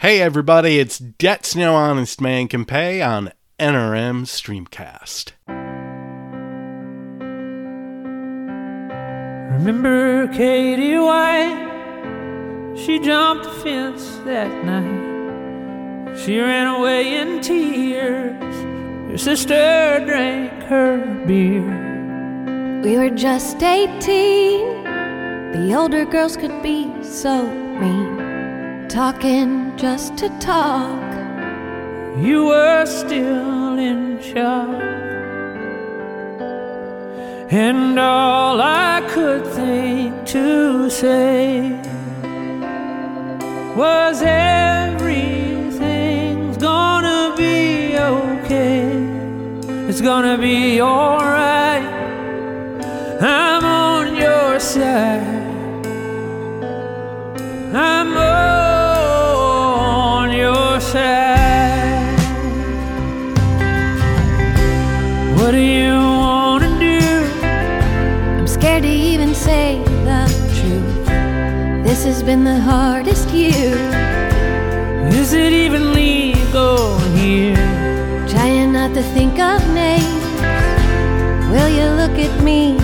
Hey everybody, it's Debts No Honest Man Can Pay on NRM Streamcast. Remember Katie White? She jumped the fence that night. She ran away in tears. Her sister drank her beer. We were just 18. The older girls could be so mean. Talking just to talk. You were still in shock. And all I could think to say was everything's gonna be okay. It's gonna be alright. I'm on your side. I'm been the hardest year. Is it even legal here? Trying not to think of names. Will you look at me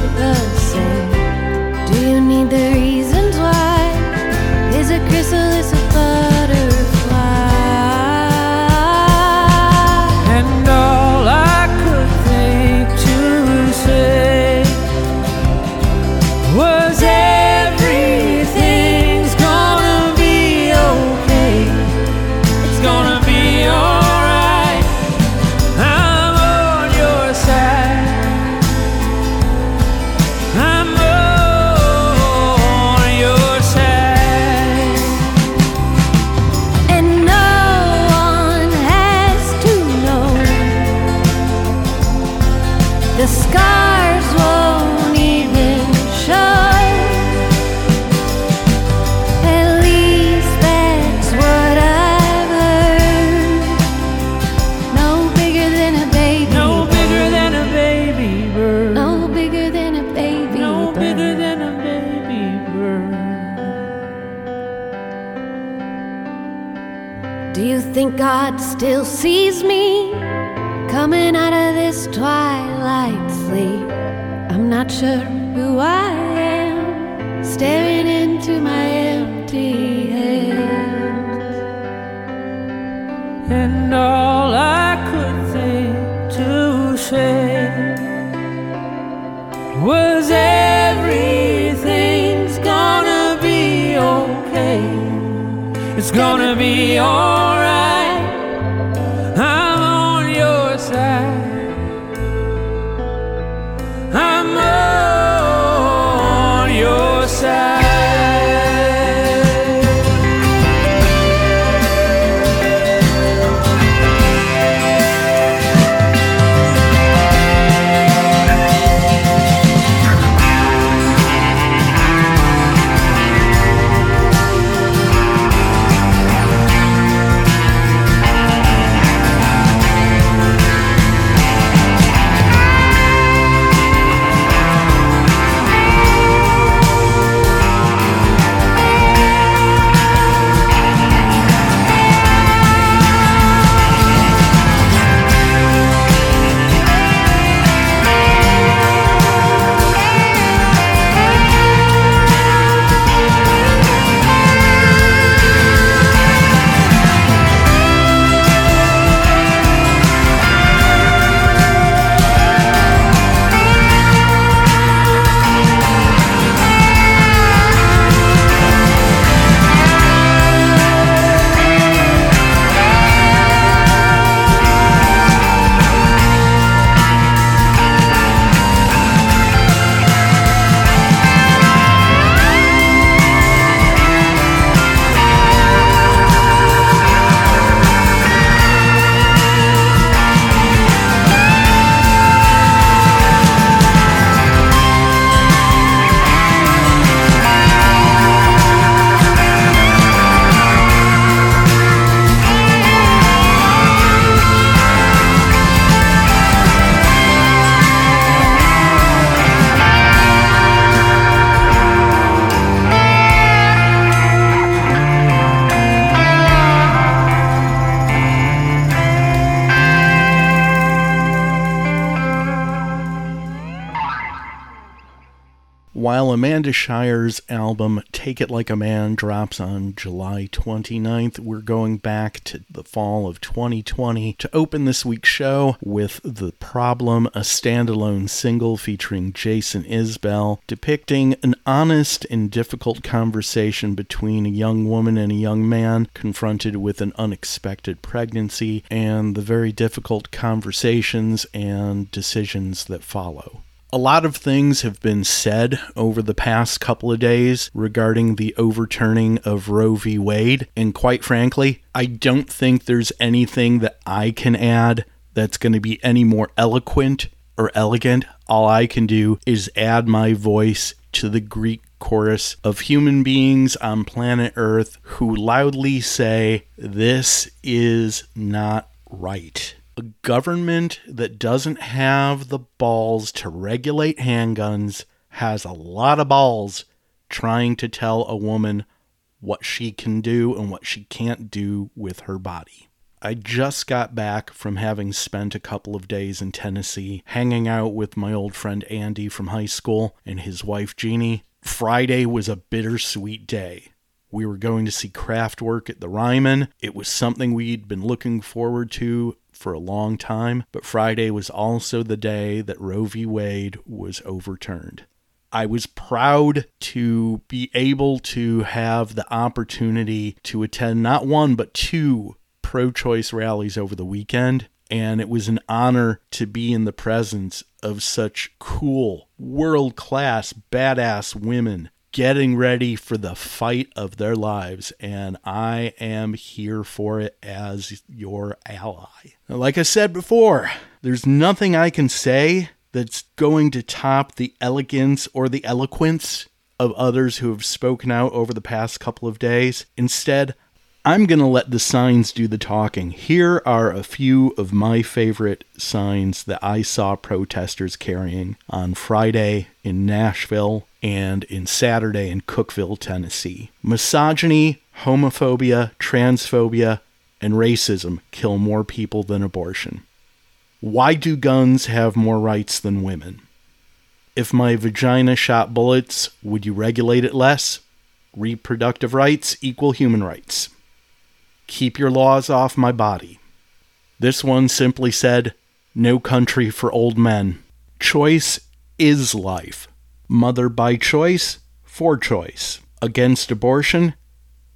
still sees me coming out of this twilight sleep? I'm not sure who I am, staring into my empty hands. And all I could think to say was everything's gonna be okay. It's gonna be alright. Amanda Shires' album Take It Like a Man drops on July 29th, we're going back to the fall of 2020 to open this week's show with The Problem, a standalone single featuring Jason Isbell, depicting an honest and difficult conversation between a young woman and a young man confronted with an unexpected pregnancy and the very difficult conversations and decisions that follow. A lot of things have been said over the past couple of days regarding the overturning of Roe v. Wade, and quite frankly, I don't think there's anything that I can add that's going to be any more eloquent or elegant. All I can do is add my voice to the Greek chorus of human beings on planet Earth who loudly say, This is not right a government that doesn't have the balls to regulate handguns has a lot of balls trying to tell a woman what she can do and what she can't do with her body. I just got back from having spent a couple of days in Tennessee hanging out with my old friend Andy from high school and his wife Jeannie. Friday was a bittersweet day. We were going to see Kraftwerk at the Ryman. It was something we'd been looking forward to for a long time, but Friday was also the day that Roe v. Wade was overturned. I was proud to be able to have the opportunity to attend not one, but two pro choice rallies over the weekend. And it was an honor to be in the presence of such cool, world class, badass women getting ready for the fight of their lives, and I am here for it as your ally. Like I said before, there's nothing I can say that's going to top the elegance or the eloquence of others who have spoken out over the past couple of days. Instead, I'm going to let the signs do the talking. Here are a few of my favorite signs that I saw protesters carrying on Friday in Nashville and in Saturday in Cookeville, Tennessee. Misogyny, homophobia, transphobia, and racism kill more people than abortion. Why do guns have more rights than women? If my vagina shot bullets, would you regulate it less? Reproductive rights equal human rights. Keep your laws off my body. This one simply said, No country for old men. Choice is life. Mother by choice, for choice. Against abortion,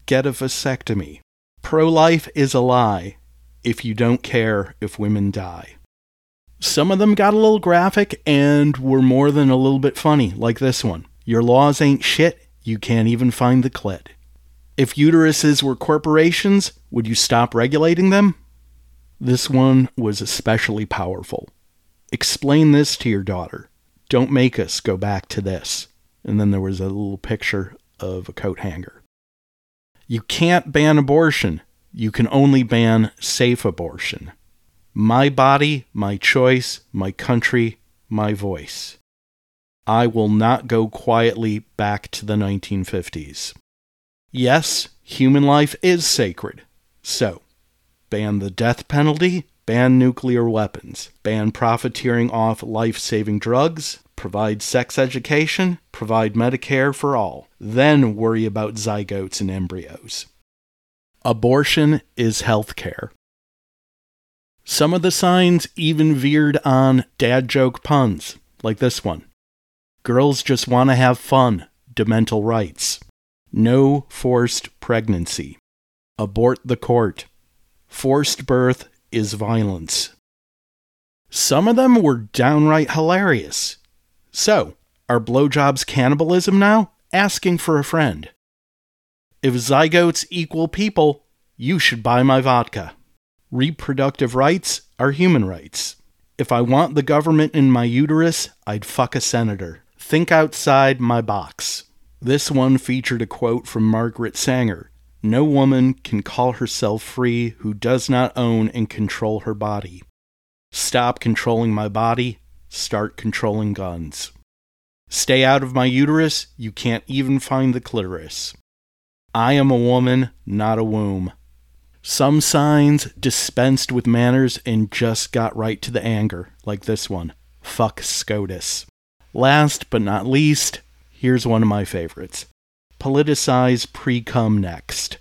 get a vasectomy. Pro life is a lie if you don't care if women die. Some of them got a little graphic and were more than a little bit funny, like this one. Your laws ain't shit, you can't even find the clit. If uteruses were corporations, would you stop regulating them? This one was especially powerful. Explain this to your daughter. Don't make us go back to this. And then there was a little picture of a coat hanger. You can't ban abortion. You can only ban safe abortion. My body, my choice, my country, my voice. I will not go quietly back to the 1950s. Yes, human life is sacred. So, ban the death penalty, ban nuclear weapons, ban profiteering off life saving drugs, provide sex education, provide Medicare for all, then worry about zygotes and embryos. Abortion is health care. Some of the signs even veered on dad joke puns, like this one. Girls just want to have fun, demental rights. No forced pregnancy. Abort the court. Forced birth is violence. Some of them were downright hilarious. So, are blowjobs cannibalism now? Asking for a friend. If zygotes equal people, you should buy my vodka. Reproductive rights are human rights. If I want the government in my uterus, I'd fuck a senator. Think outside my box. This one featured a quote from Margaret Sanger No woman can call herself free who does not own and control her body. Stop controlling my body, start controlling guns. Stay out of my uterus, you can't even find the clitoris. I am a woman, not a womb. Some signs dispensed with manners and just got right to the anger, like this one. Fuck SCOTUS. Last but not least, Here's one of my favorites Politicize pre cum next.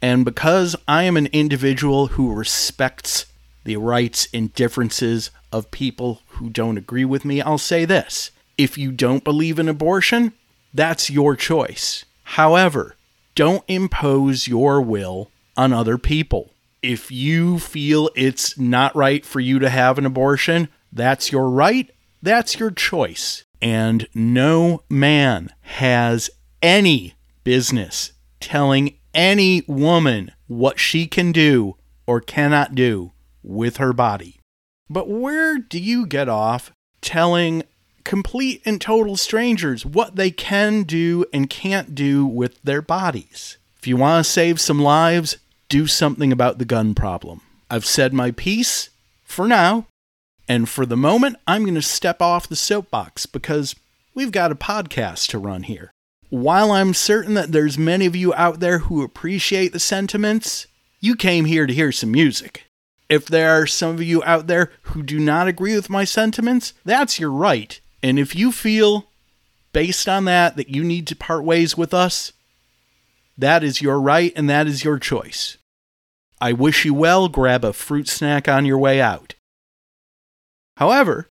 And because I am an individual who respects the rights and differences of people who don't agree with me, I'll say this. If you don't believe in abortion, that's your choice. However, don't impose your will on other people. If you feel it's not right for you to have an abortion, that's your right, that's your choice. And no man has any business telling any woman what she can do or cannot do with her body. But where do you get off telling complete and total strangers what they can do and can't do with their bodies? If you want to save some lives, do something about the gun problem. I've said my piece for now, and for the moment, I'm going to step off the soapbox because we've got a podcast to run here. While I'm certain that there's many of you out there who appreciate the sentiments, you came here to hear some music. If there are some of you out there who do not agree with my sentiments, that's your right. And if you feel, based on that, that you need to part ways with us, that is your right and that is your choice. I wish you well. Grab a fruit snack on your way out. However,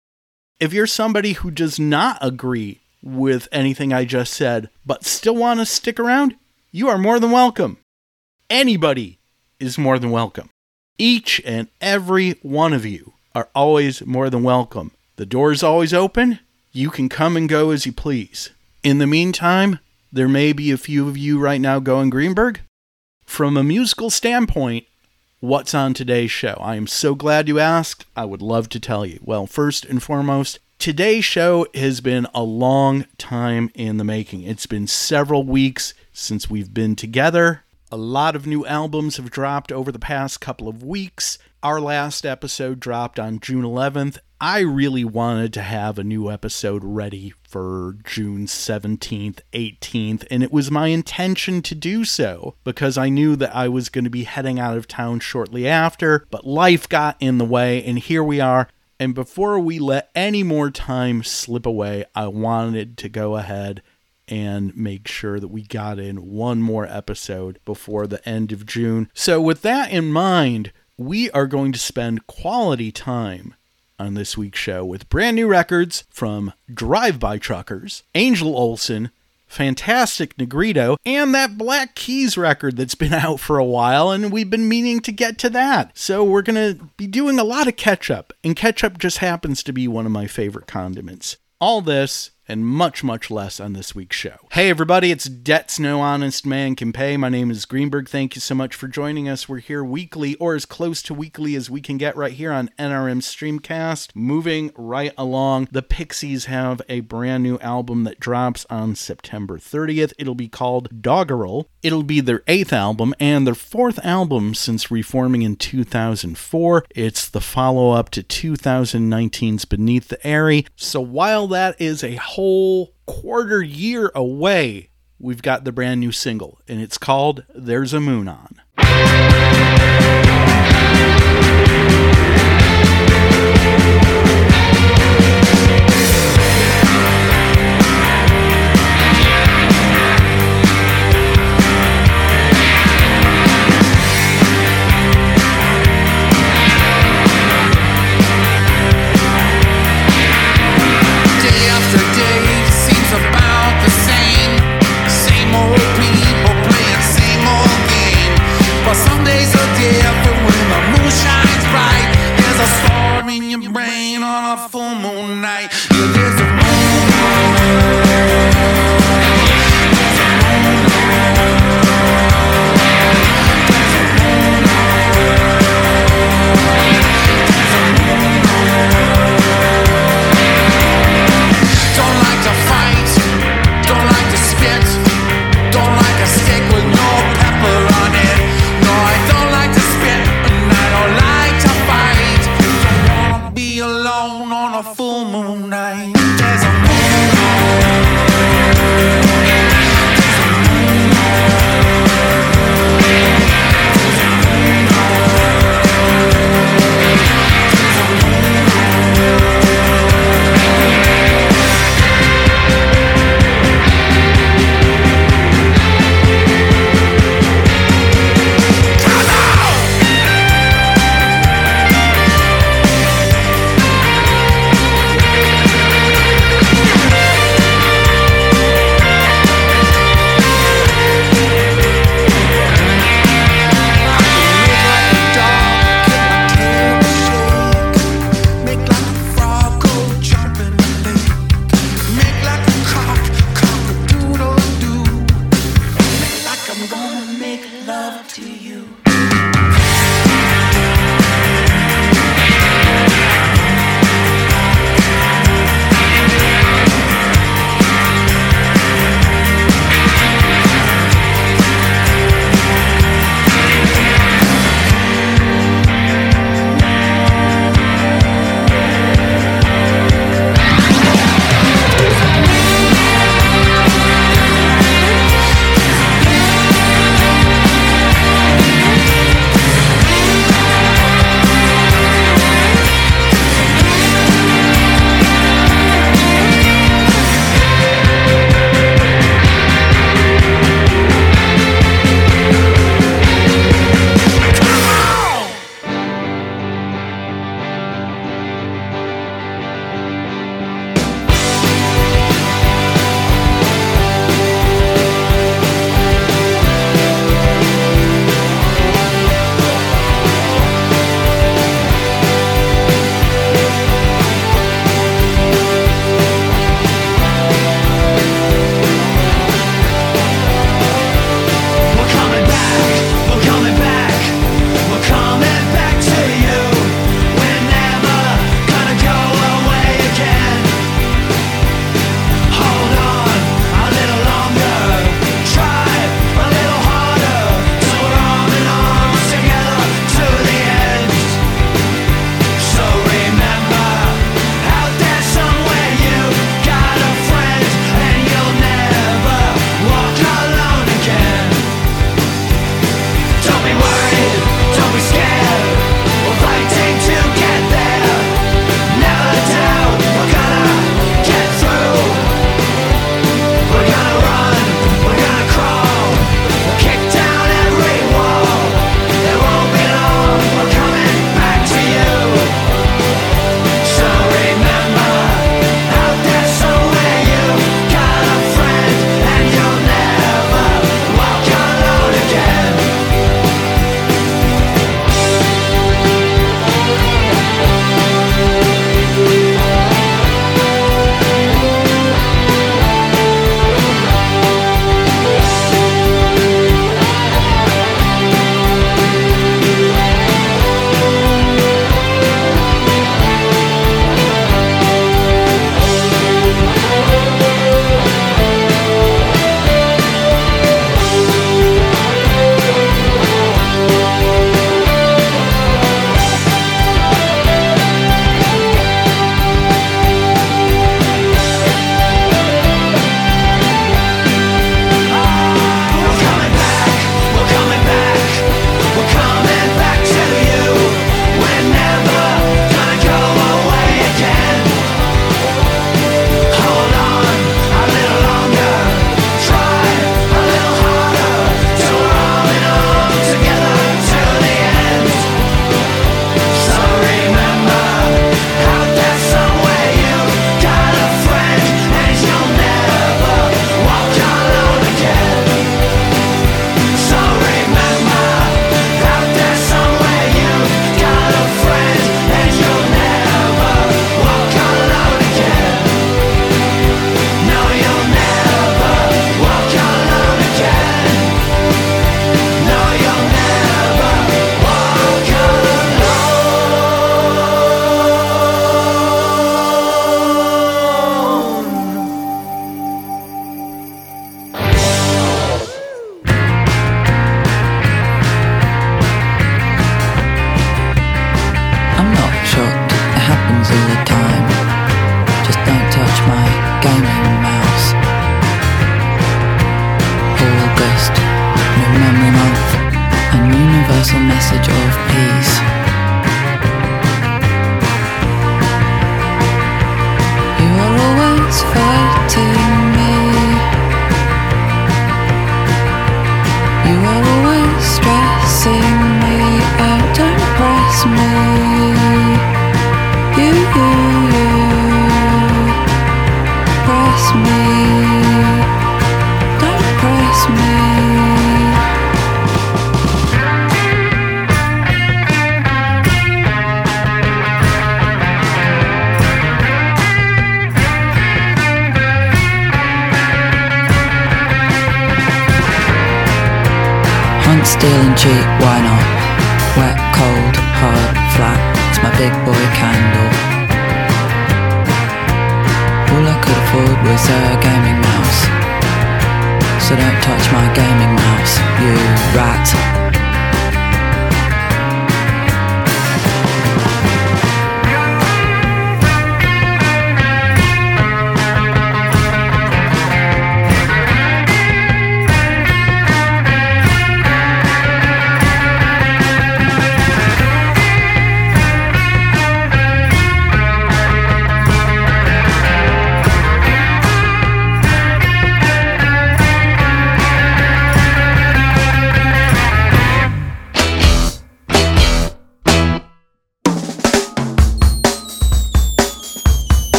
if you're somebody who does not agree with anything I just said, but still want to stick around, you are more than welcome. Anybody is more than welcome. Each and every one of you are always more than welcome. The door is always open. You can come and go as you please. In the meantime, there may be a few of you right now going Greenberg. From a musical standpoint, what's on today's show? I am so glad you asked. I would love to tell you. Well, first and foremost, today's show has been a long time in the making. It's been several weeks since we've been together. A lot of new albums have dropped over the past couple of weeks. Our last episode dropped on June 11th. I really wanted to have a new episode ready for June 17th, 18th, and it was my intention to do so because I knew that I was going to be heading out of town shortly after, but life got in the way, and here we are. And before we let any more time slip away, I wanted to go ahead and make sure that we got in one more episode before the end of June. So, with that in mind, we are going to spend quality time on this week's show with brand new records from Drive By Truckers, Angel Olsen, Fantastic Negrito, and that Black Keys record that's been out for a while, and we've been meaning to get to that. So we're going to be doing a lot of ketchup, and ketchup just happens to be one of my favorite condiments. All this and much, much less on this week's show. Hey, everybody, it's Debts No Honest Man Can Pay. My name is Greenberg. Thank you so much for joining us. We're here weekly, or as close to weekly as we can get right here on NRM Streamcast. Moving right along, the Pixies have a brand new album that drops on September 30th. It'll be called Doggerel. It'll be their eighth album and their fourth album since reforming in 2004. It's the follow up to 2019's Beneath the Eyrie. So while that is a whole quarter year away, we've got the brand new single, and it's called There's a Moon On.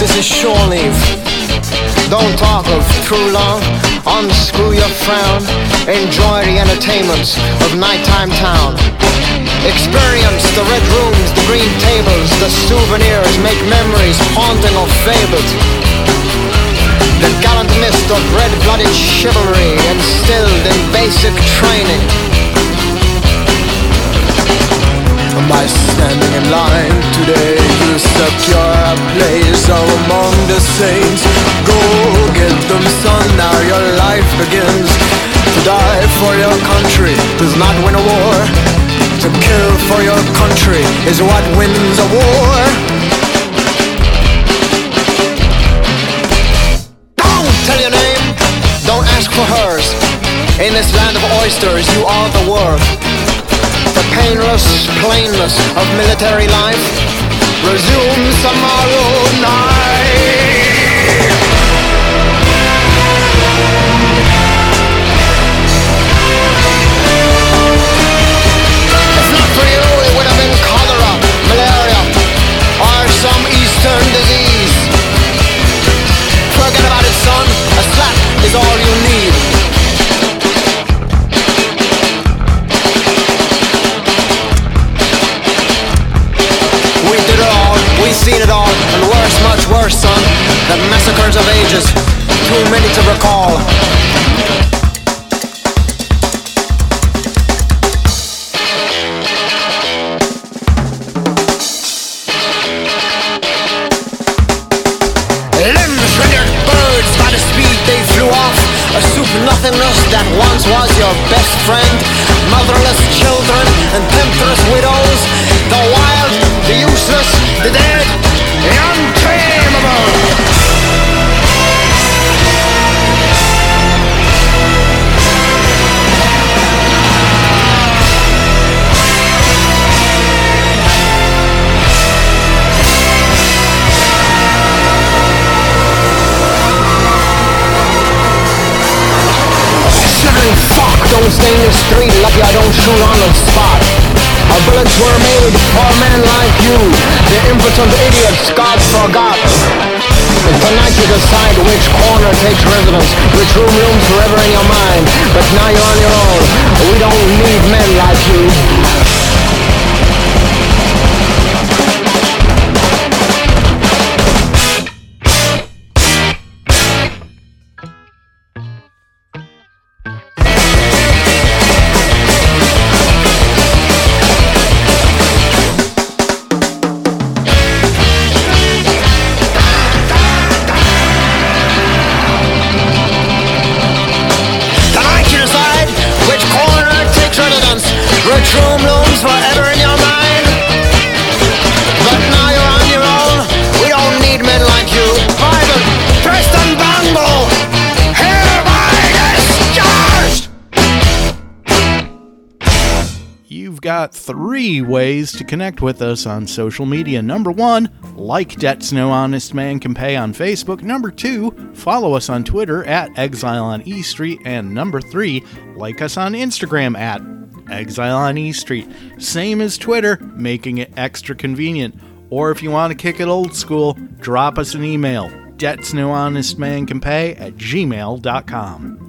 This is shore leave. Don't talk of true love, unscrew your frown, enjoy the entertainments of nighttime town. Experience the red rooms, the green tables, the souvenirs, make memories haunting or fabled. The gallant mist of red-blooded chivalry instilled in basic training. By standing in line today, you secure a place among the saints. Go get them, son, now your life begins. To die for your country does not win a war. To kill for your country is what wins a war. Don't tell your name, don't ask for hers. In this land of oysters, you are the worth. Painless plainness of military life resumes tomorrow night. If not for you, it would have been cholera, malaria, or some eastern disease. Forget about it, son. A slap is all you need. Seen it all, and worse, much worse, son. The massacres of ages, too many to recall. Limbs rendered birds by the speed they flew off. A soup nothingness that once was your best friend. Motherless children and temptress widows. The wild, the useless, the dead, the untamable. Don't stay in the street. Lucky I don't shoot on the bullets were made for men like you. The impotent idiots God forgot. Tonight you decide which corner takes residence, which room looms forever in your mind. But now you're on your own. We don't need men like you. Ways to connect with us on social media. Number one, like Debts No Honest Man Can Pay on Facebook. Number two, follow us on Twitter at Exile on E Street. And number three, like us on Instagram at Exile on E Street. Same as Twitter, making it extra convenient. Or if you want to kick it old school, drop us an email. Debts no honest man can pay at gmail.com.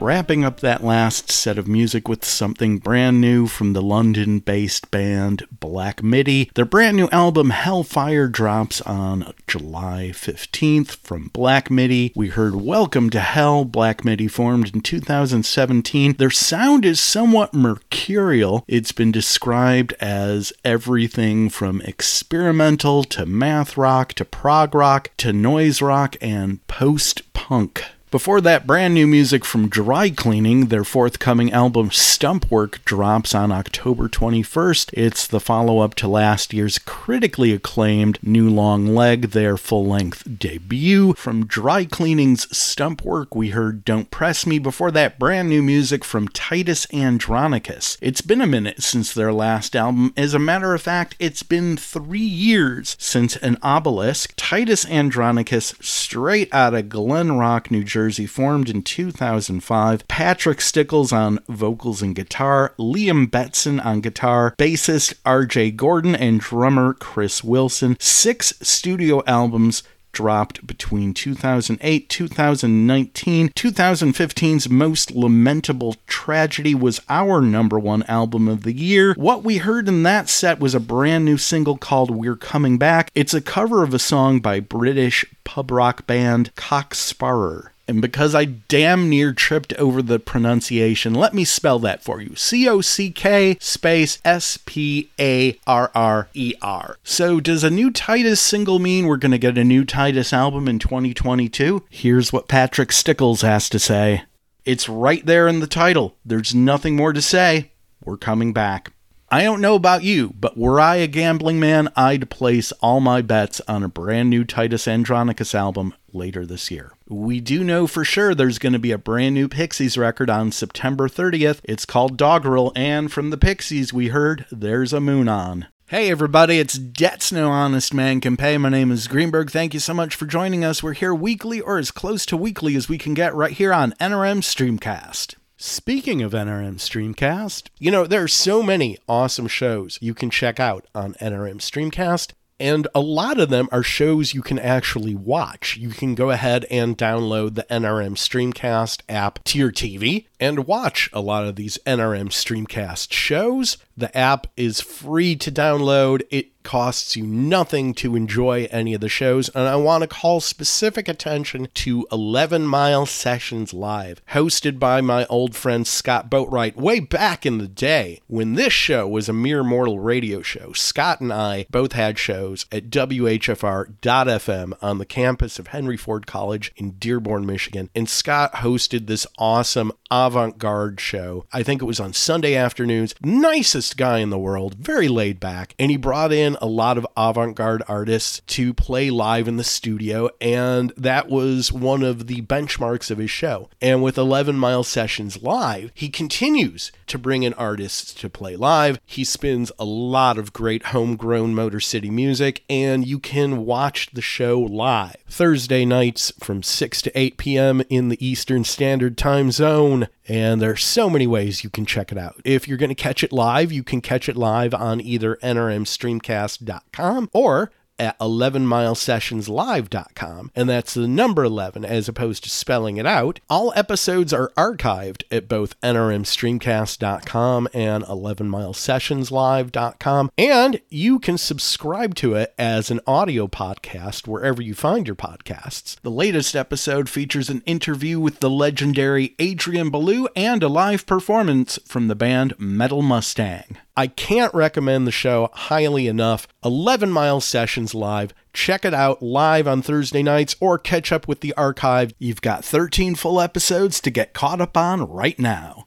Wrapping up that last set of music with something brand new from the London based band Black Midi. Their brand new album Hellfire drops on July 15th from Black Midi. We heard Welcome to Hell. Black Midi formed in 2017. Their sound is somewhat mercurial. It's been described as everything from experimental to math rock to prog rock to noise rock and post punk. Before that, brand new music from Dry Cleaning. Their forthcoming album Stumpwork drops on October 21st. It's the follow up to last year's critically acclaimed New Long Leg, their full length debut. From Dry Cleaning's Stumpwork, we heard Don't Press Me. Before that, brand new music from Titus Andronicus. It's been a minute since their last album. As a matter of fact, it's been three years since an obelisk. Titus Andronicus, straight out of Glen Rock, New Jersey Jersey, formed in 2005. Patrick Stickles on vocals and guitar, Liam Betson on guitar, bassist RJ Gordon, and drummer Chris Wilson. Six studio albums dropped between 2008 2019 2015's most lamentable tragedy was our number one album of the year what we heard in that set was a brand new single called we're coming back it's a cover of a song by british pub rock band Cock Sparrer. And because I damn near tripped over the pronunciation, let me spell that for you C O C K space S P A R R E R. So, does a new Titus single mean we're going to get a new Titus album in 2022? Here's what Patrick Stickles has to say It's right there in the title. There's nothing more to say. We're coming back. I don't know about you, but were I a gambling man, I'd place all my bets on a brand new Titus Andronicus album later this year. We do know for sure there's going to be a brand new Pixies record on September 30th. It's called Doggerel, and from the Pixies, we heard There's a Moon On. Hey everybody, it's Debts No Honest Man Can Pay. My name is Greenberg. Thank you so much for joining us. We're here weekly or as close to weekly as we can get right here on NRM Streamcast. Speaking of NRM Streamcast, you know, there are so many awesome shows you can check out on NRM Streamcast. And a lot of them are shows you can actually watch. You can go ahead and download the NRM Streamcast app to your TV and watch a lot of these NRM Streamcast shows. The app is free to download. It costs you nothing to enjoy any of the shows, and I want to call specific attention to 11 Mile Sessions Live, hosted by my old friend Scott Boatwright way back in the day when this show was a mere mortal radio show. Scott and I both had shows at WHFR.FM on the campus of Henry Ford College in Dearborn, Michigan, and Scott hosted this awesome avant garde show. I think it was on Sunday afternoons. Nicest guy in the world, very laid back, and he brought in a lot of avant garde artists to play live in the studio, and that was one of the benchmarks of his show. And with 11 Mile Sessions Live, he continues to bring in artists to play live. He spins a lot of great homegrown Motor City music, and you can watch the show live Thursday nights from 6 to 8 p.m. in the Eastern Standard Time Zone. And there are so many ways you can check it out. If you're going to catch it live, you can catch it live on either nrmstreamcast.com or at 11milesessionslive.com, and that's the number 11 as opposed to spelling it out. All episodes are archived at both nrmstreamcast.com and 11milesessionslive.com, and you can subscribe to it as an audio podcast wherever you find your podcasts. The latest episode features an interview with the legendary Adrian Belew and a live performance from the band Metal Mustang. I can't recommend the show highly enough. 11 Mile Sessions Live. Check it out live on Thursday nights or catch up with the archive. You've got 13 full episodes to get caught up on right now.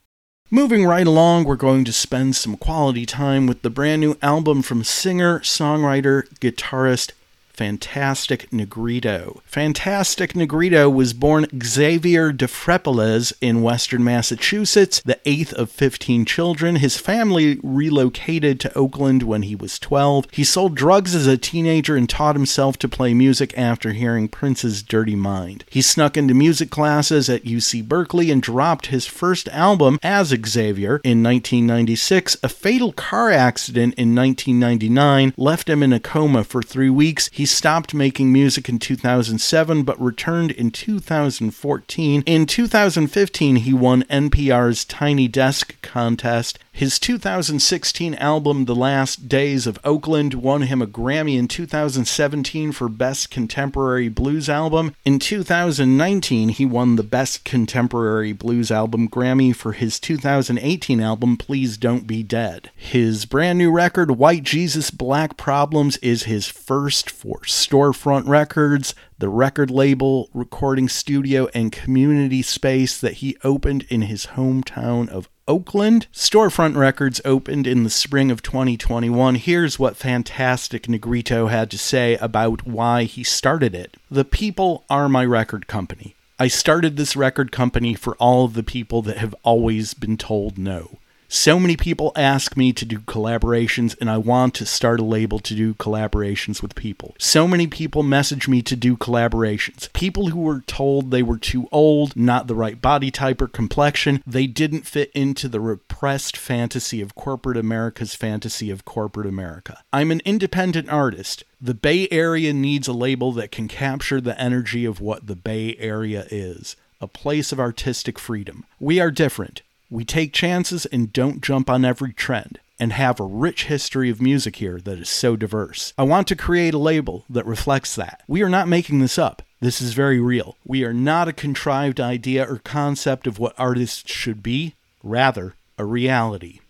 Moving right along, we're going to spend some quality time with the brand new album from singer, songwriter, guitarist Fantastic Negrito. Fantastic Negrito was born Xavier Dphrepaulezz in western Massachusetts, the eighth of 15 children. His family relocated to Oakland when he was 12. He sold drugs as a teenager and taught himself to play music after hearing Prince's Dirty Mind. He snuck into music classes at UC Berkeley and dropped his first album as Xavier in 1996. A fatal car accident in 1999 left him in a coma for three weeks. He stopped making music in 2007 but returned in 2014. In 2015, he won NPR's Tiny Desk contest. His 2016 album, The Last Days of Oakland, won him a Grammy in 2017 for Best Contemporary Blues Album. In 2019, he won the Best Contemporary Blues Album Grammy for his 2018 album, Please Don't Be Dead. His brand new record, White Jesus Black Problems, is his first for Storefront Records, the record label, recording studio, and community space that he opened in his hometown of Oakland. Storefront Records opened in the spring of 2021. Here's what Fantastic Negrito had to say about why he started it. The people are my record company. I started this record company for all of the people that have always been told no. So many people ask me to do collaborations, and I want to start a label to do collaborations with people. So many people message me to do collaborations. People who were told they were too old, not the right body type or complexion, they didn't fit into the repressed fantasy of corporate America's fantasy of corporate America. I'm an independent artist. The Bay Area needs a label that can capture the energy of what the Bay Area is a place of artistic freedom. We are different. We take chances and don't jump on every trend, and have a rich history of music here that is so diverse. I want to create a label that reflects that. We are not making this up. This is very real. We are not a contrived idea or concept of what artists should be, rather, a reality.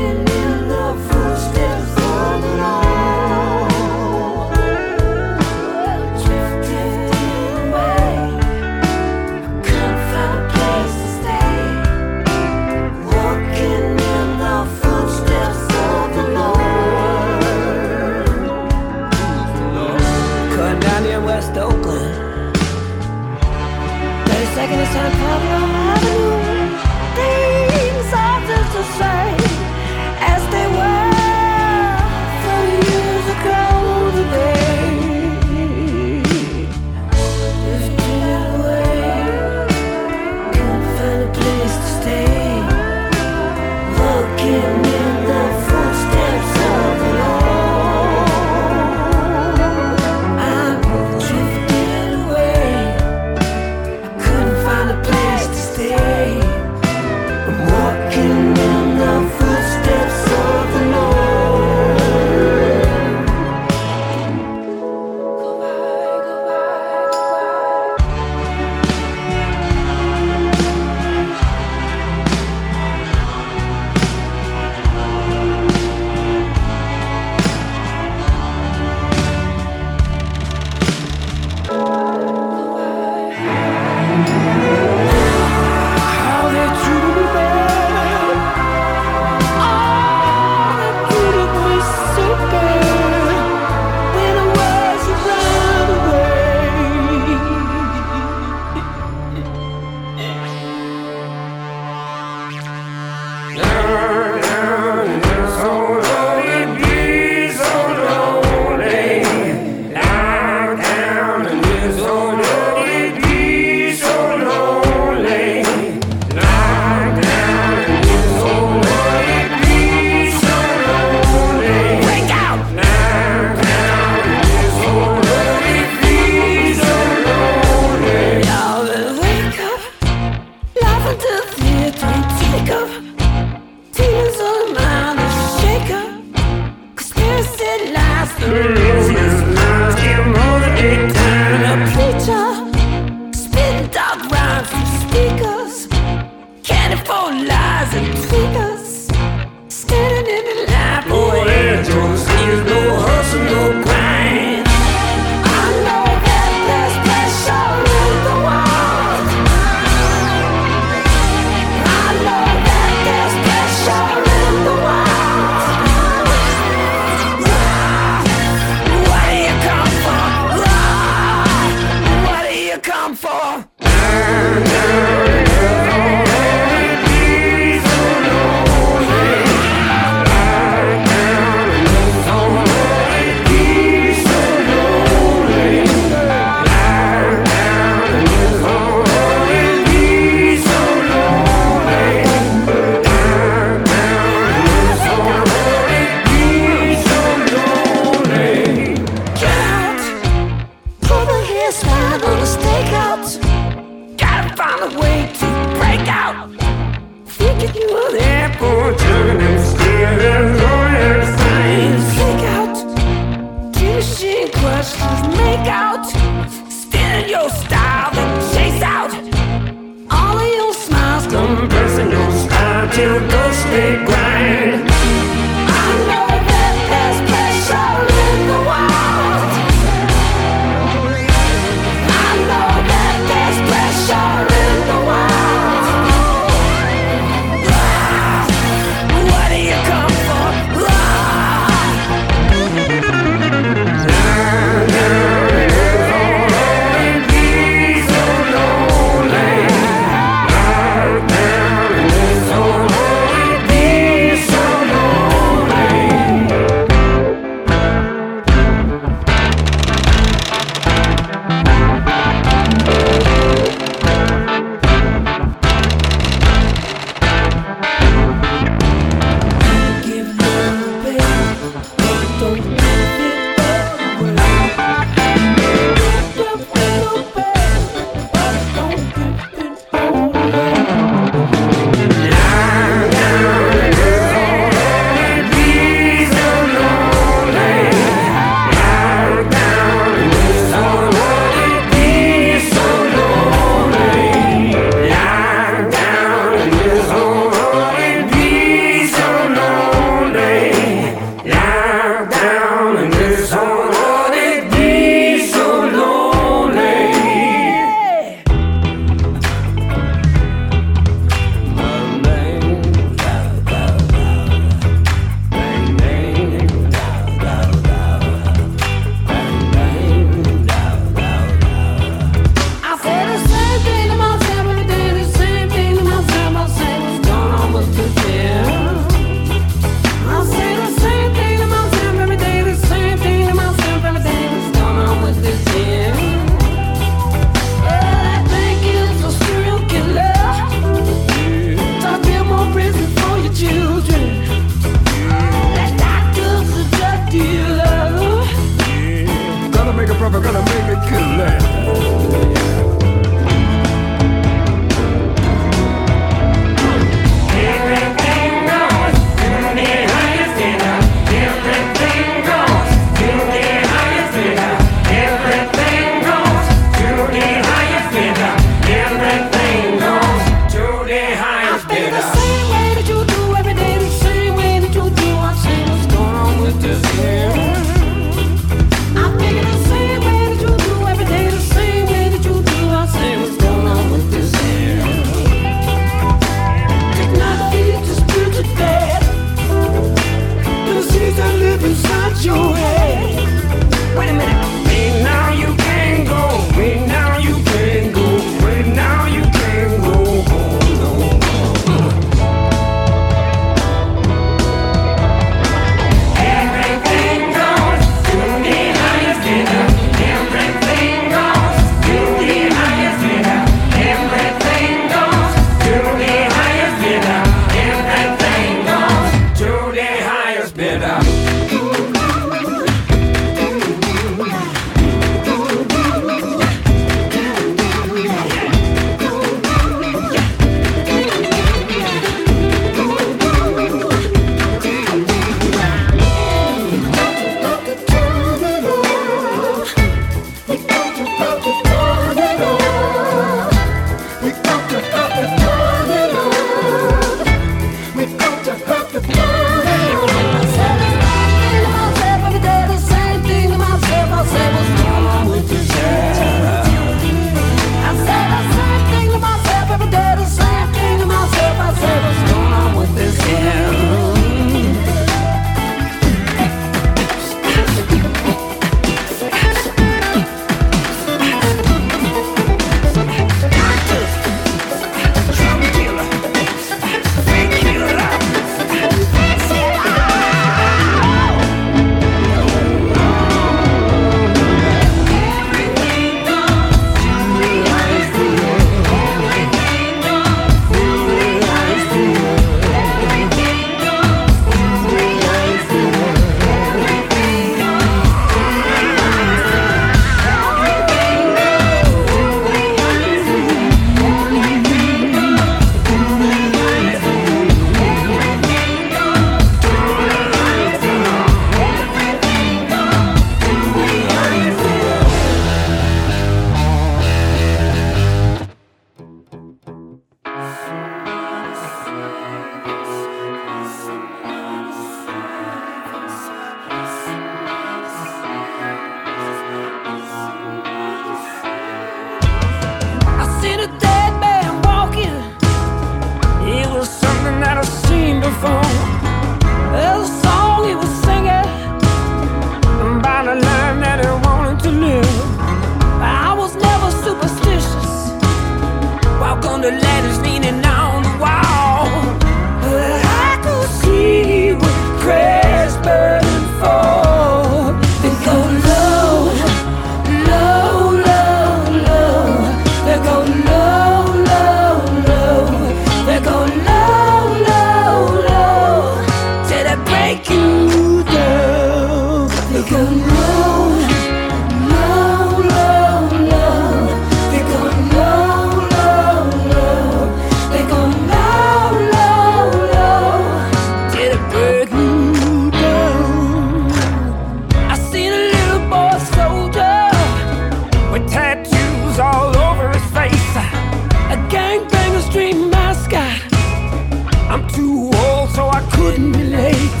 couldn't relate.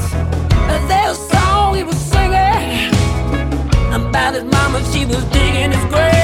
There's a song he was singing about his mama, she was digging his grave.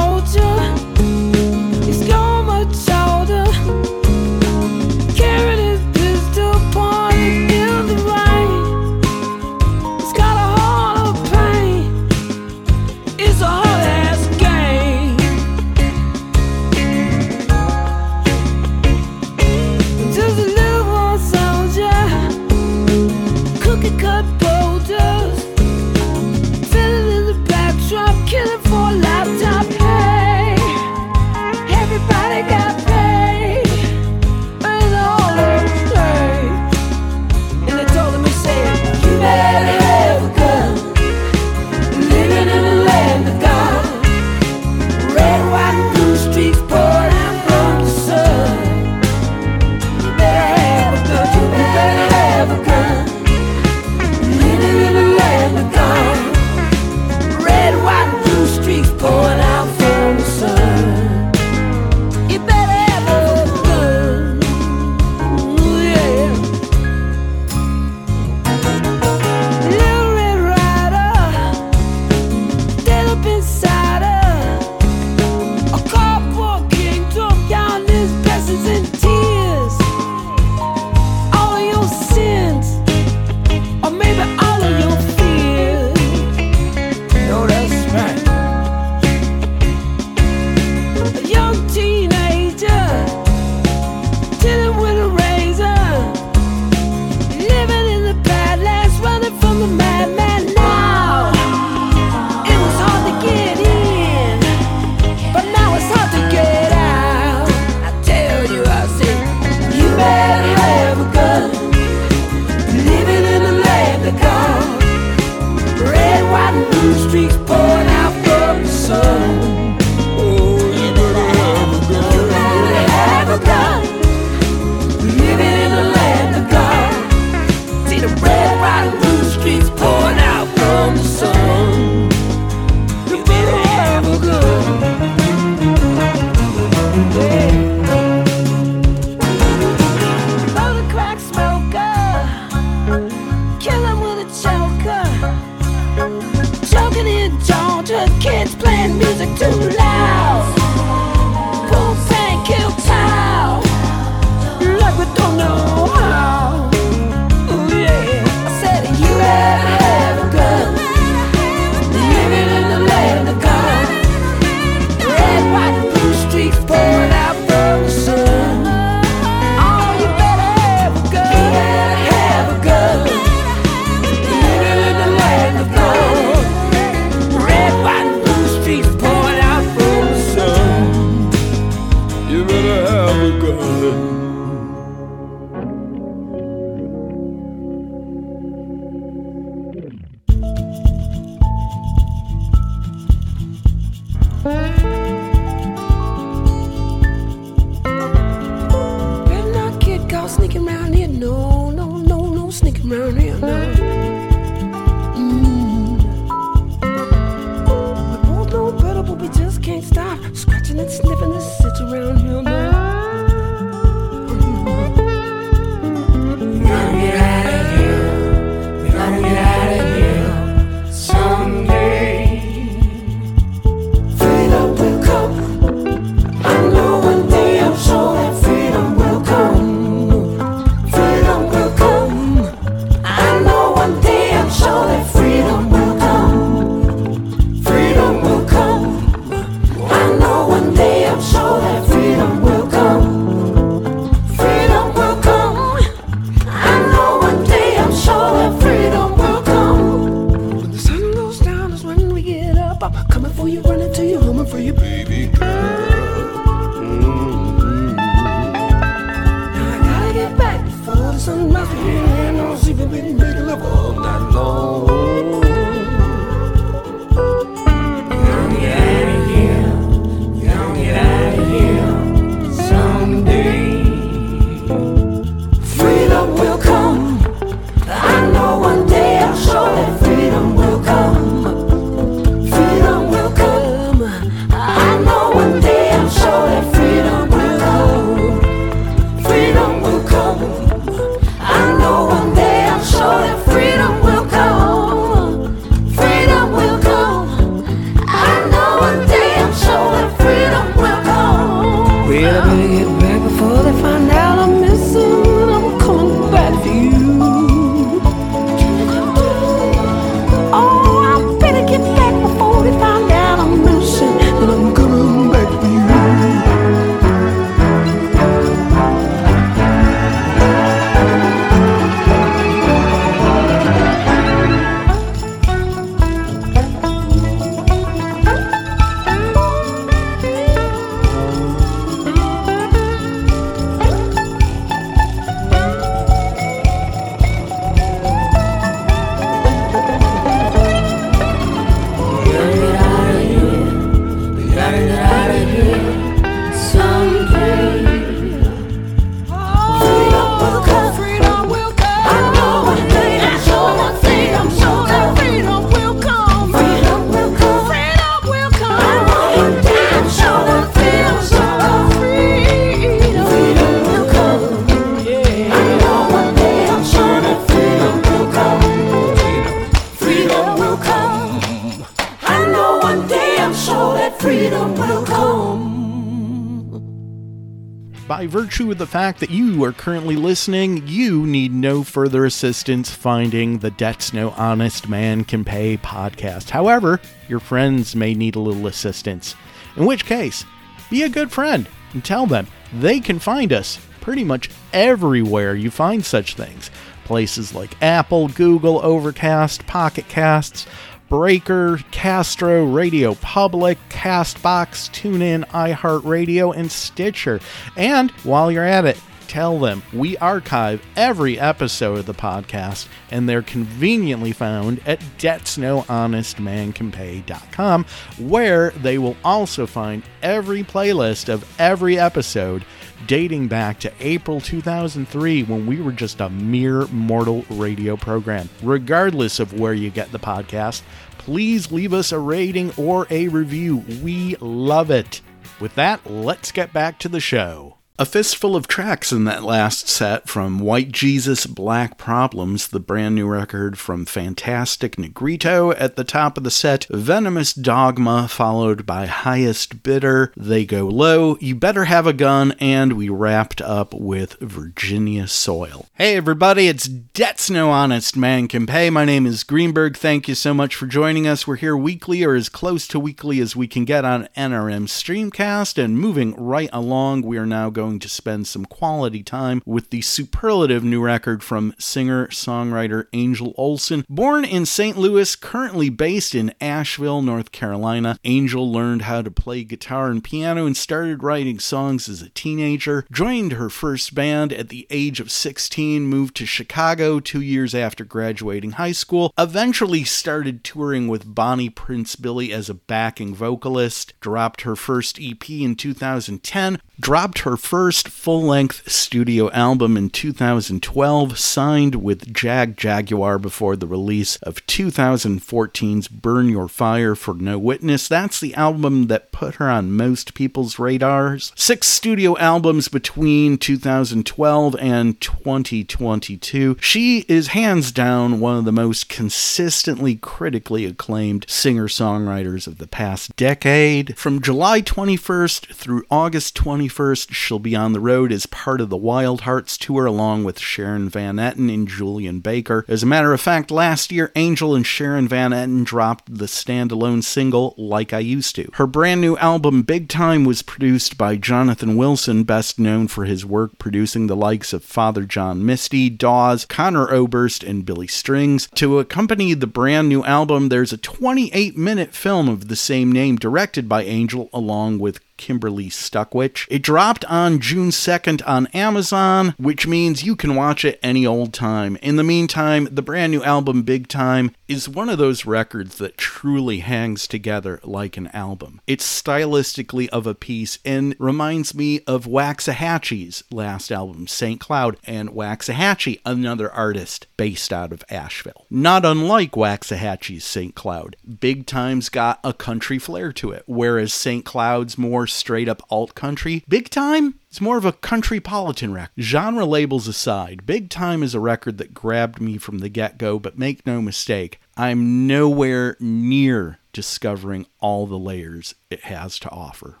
Virtue of the fact that you are currently listening, you need no further assistance finding the Debts No Honest Man Can Pay podcast. However, your friends may need a little assistance. In which case, be a good friend and tell them they can find us pretty much everywhere you find such things. Places like Apple, Google, Overcast, Pocket Casts, Breaker, Castro, Radio Public, Castbox, TuneIn, iHeartRadio, and Stitcher. And while you're at it, tell them we archive every episode of the podcast and they're conveniently found at debtsnohonestmancanpay.com where they will also find every playlist of every episode dating back to April 2003 when we were just a mere mortal radio program. Regardless of where you get the podcast, please leave us a rating or a review. We love it. With that, let's get back to the show. A fistful of tracks in that last set from White Jesus Black Problems, the brand new record from Fantastic Negrito at the top of the set, Venomous Dogma, followed by Highest Bidder, They Go Low, You Better Have a Gun, and we wrapped up with Virginia Soil. Hey everybody, it's Debts No Honest Man Can Pay. My name is Greenberg. Thank you so much for joining us. We're here weekly or as close to weekly as we can get on NRM Streamcast, and moving right along, we are now going going to spend some quality time with the superlative new record from singer songwriter Angel Olsen. Born in St. Louis, currently based in Asheville, North Carolina, Angel learned how to play guitar and piano and started writing songs as a teenager. Joined her first band at the age of 16, moved to Chicago two years after graduating high school, eventually started touring with Bonnie Prince Billy as a backing vocalist, dropped her first EP in 2010, dropped her first full length studio album in 2012, signed with Jagjaguwar before the release of 2014's Burn Your Fire for No Witness. That's the album that put her on most people's radars. Six studio albums between 2012 and 2022. She is hands down one of the most consistently critically acclaimed singer songwriters of the past decade. From July 21st through August 21st, she'll be on the road as part of the Wild Hearts tour along with Sharon Van Etten and Julien Baker. As a matter of fact, last year, Angel and Sharon Van Etten dropped the standalone single Like I Used to. Her brand new album Big Time was produced by Jonathan Wilson, best known for his work producing the likes of Father John Misty, Dawes, Conor Oberst, and Billy Strings. To accompany the brand new album, there's a 28 minute film of the same name directed by Angel along with Kimberly Stuckwisch. It dropped on June 2nd on Amazon, which means you can watch it any old time. In the meantime, the brand new album Big Time is one of those records that truly hangs together like an album. It's stylistically of a piece and reminds me of Waxahatchee's last album, St. Cloud, and Waxahatchee, another artist based out of Asheville. Not unlike Waxahatchee's St. Cloud, Big Time's got a country flair to it, whereas St. Cloud's more straight up alt country. Big Time it's more of a country politan record. Genre labels aside, Big Time is a record that grabbed me from the get go, but make no mistake, I'm nowhere near discovering all the layers it has to offer.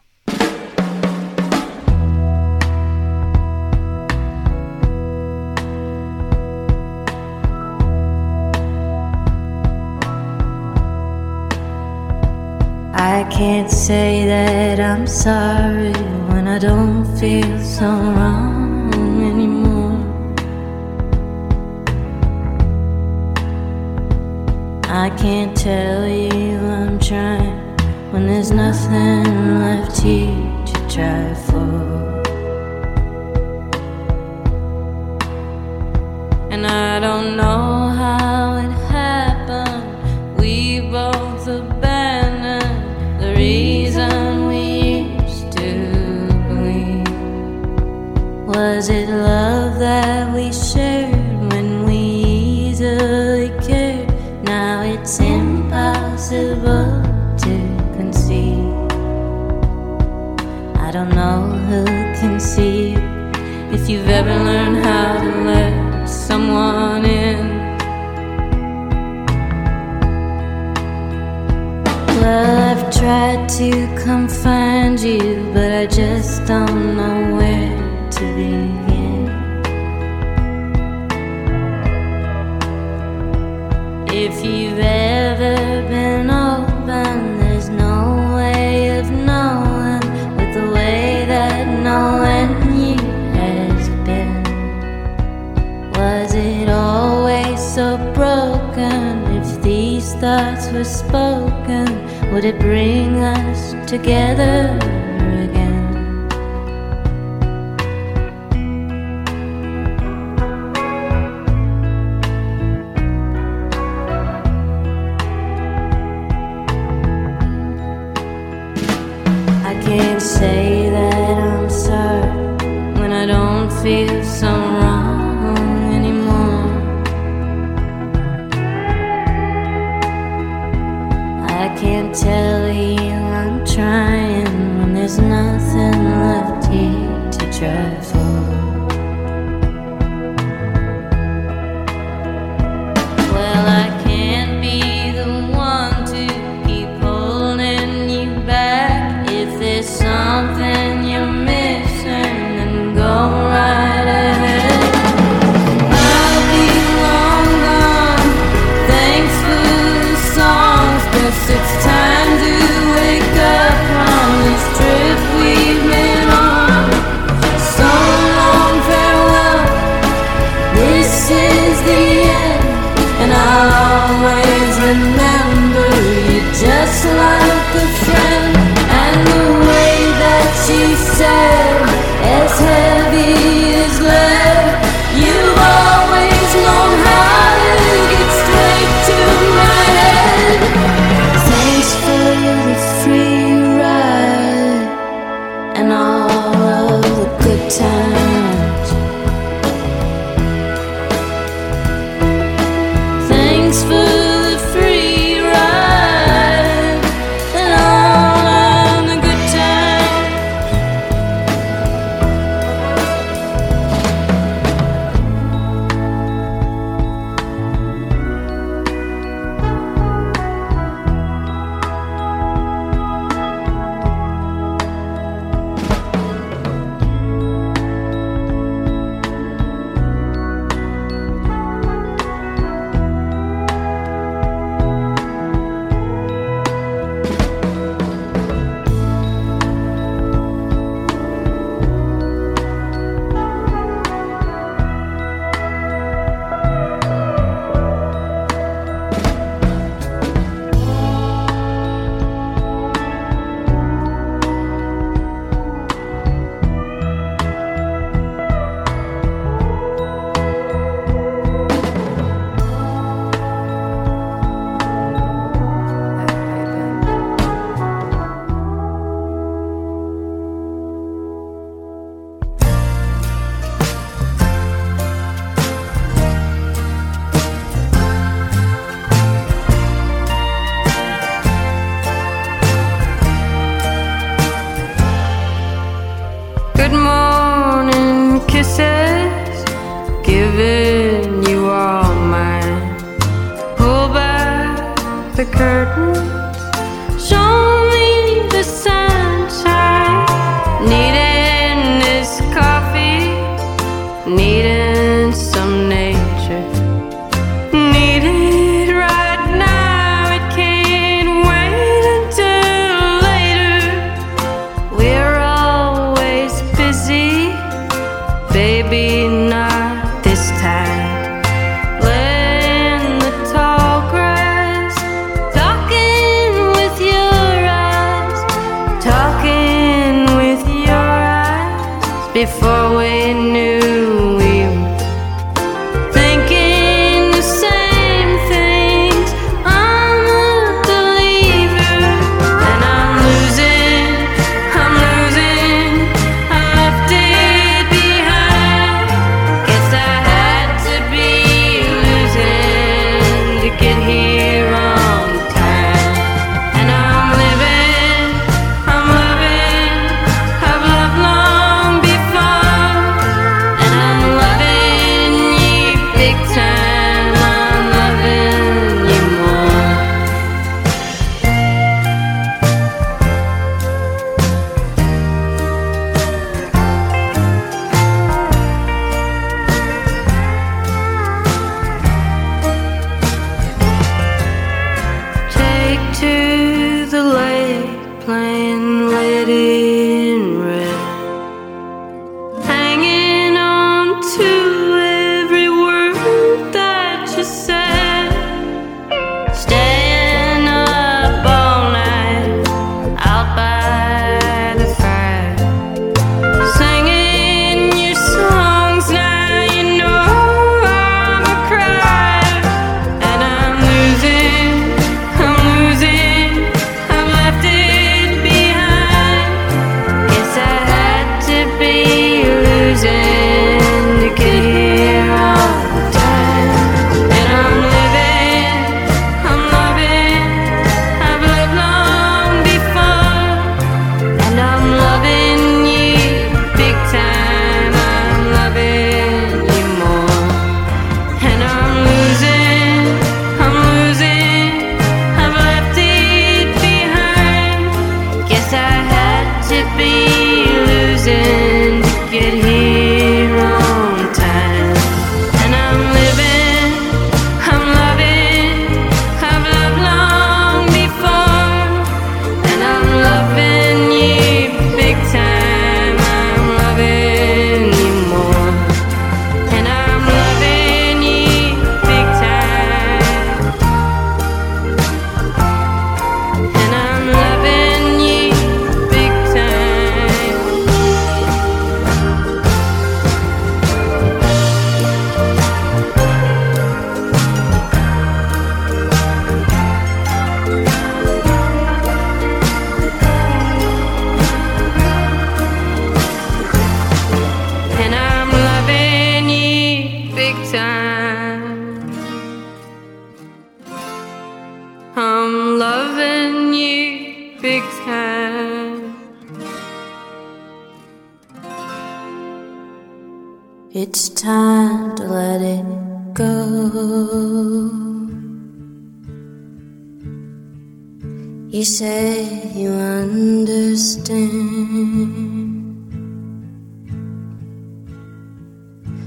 I can't say that I'm sorry when I don't feel so wrong anymore. I can't tell you I'm trying when there's nothing left here to try for. Was love that we shared when we easily cared? Now it's impossible to conceive. I don't know who can see if you've ever learned how to let someone in. Well, I've tried to come find you, but I just don't know where to begin. Thoughts were spoken, would it bring us together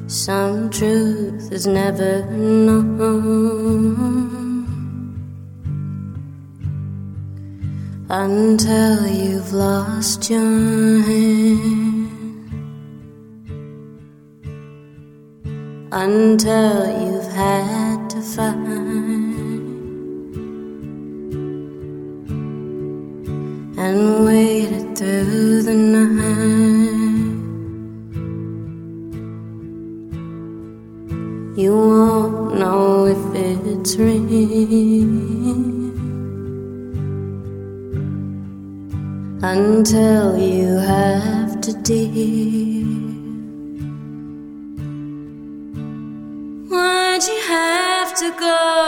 Some truth is never known. Until you've lost your hand, until you've had to find and waited through the night. dream until you have to deal. Why'd you have to go?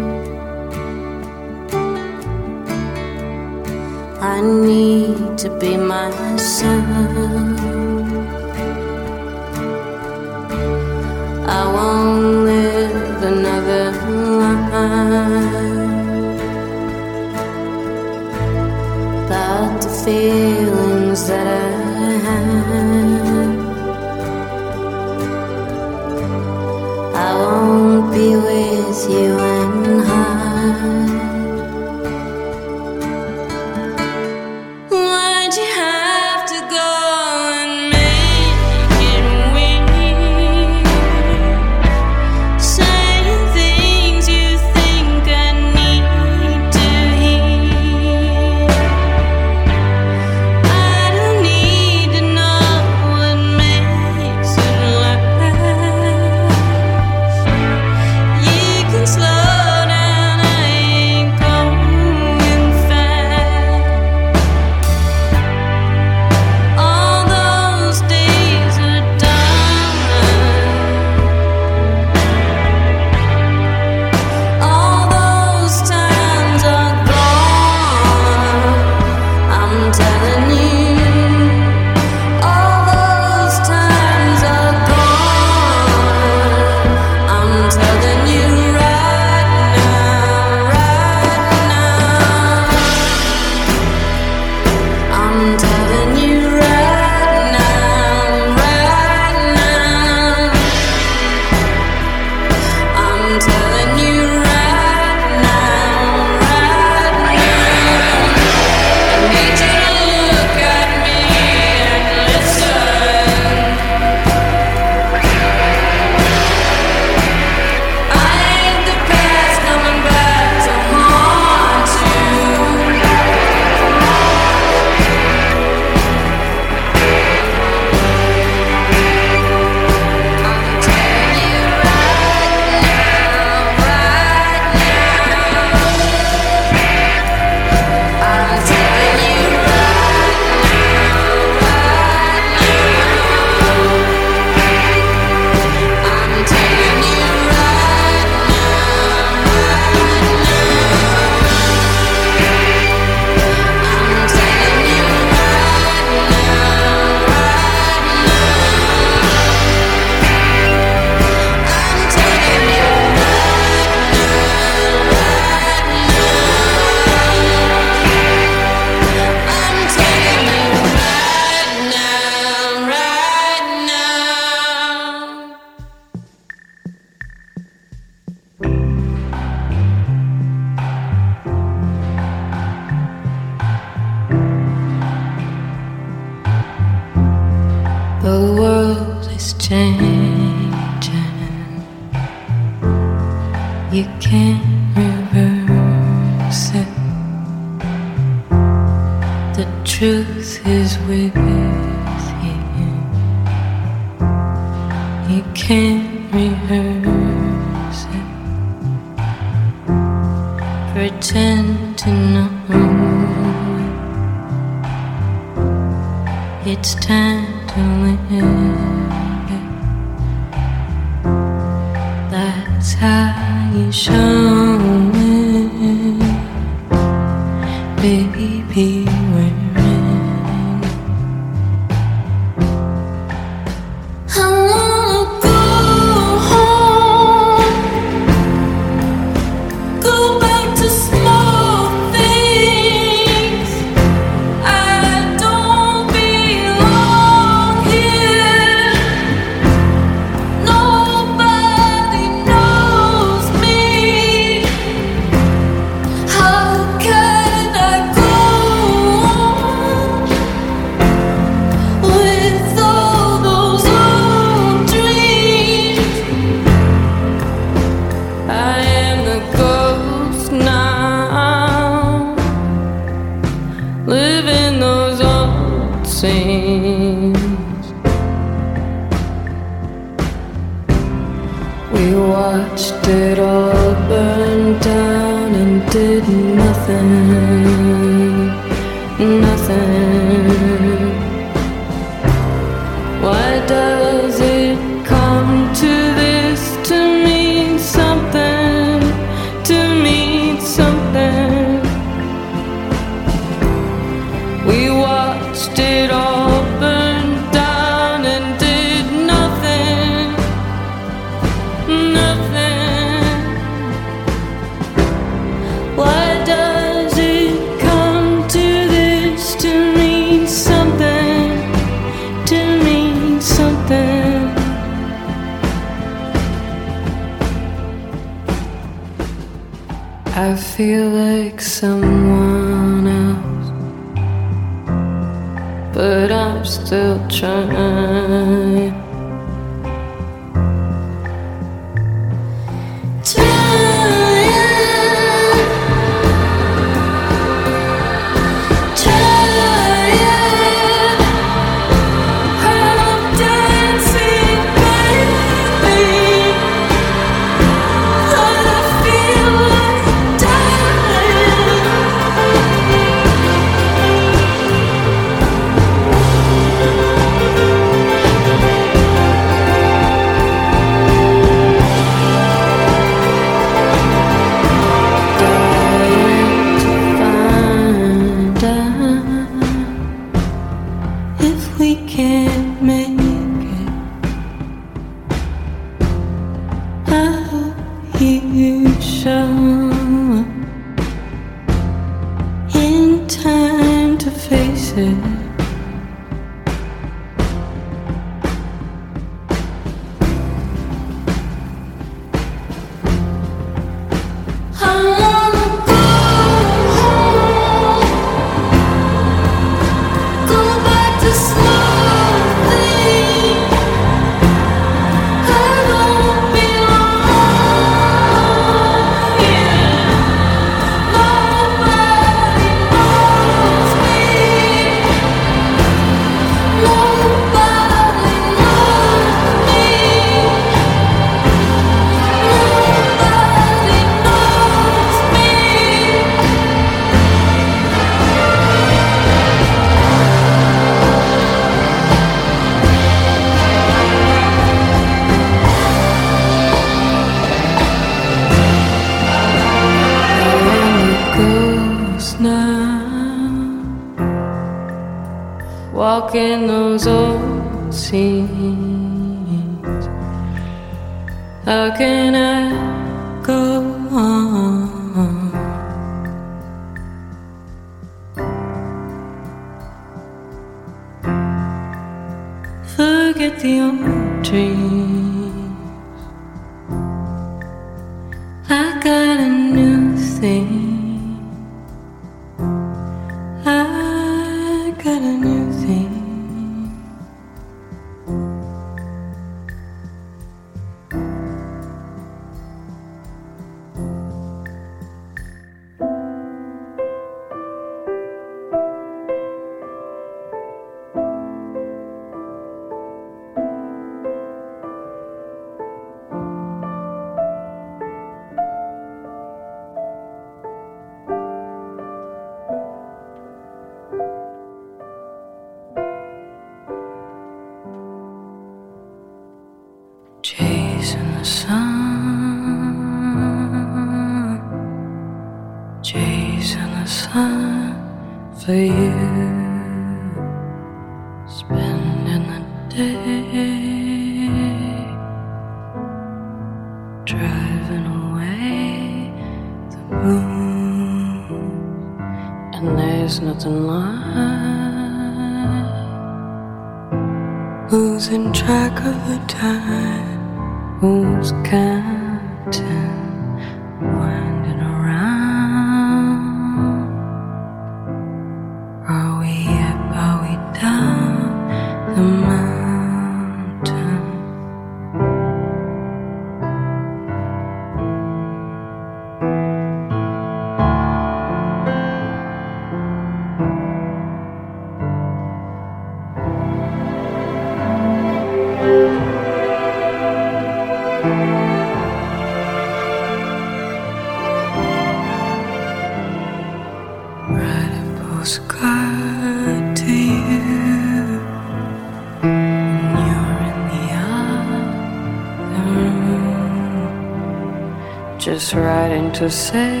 To say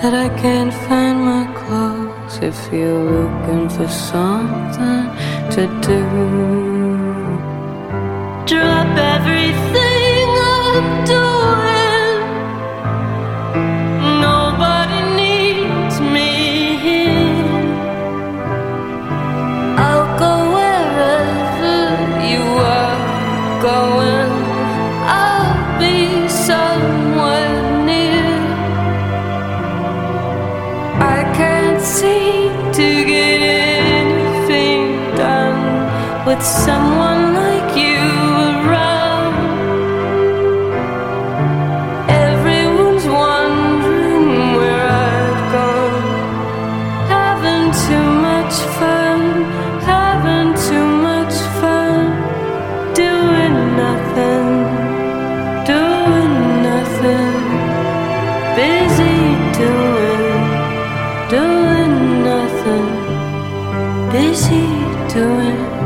that I can't find my clothes if you're looking for something to do. Drop everything doing nothing, doing nothing. Busy doing doing nothing, busy doing,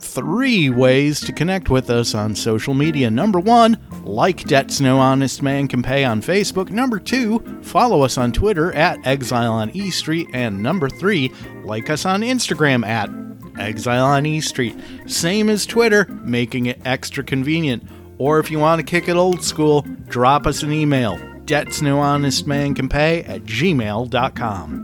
three ways to connect with us on social media. Number one, like Debts No Honest Man Can Pay on Facebook. Number two, follow us on Twitter at Exile on E Street. And number three, like us on Instagram at Exile on E Street. Same as Twitter, making it extra convenient. Or if you want to kick it old school, drop us an email. Debts No Honest Man Can Pay at gmail.com.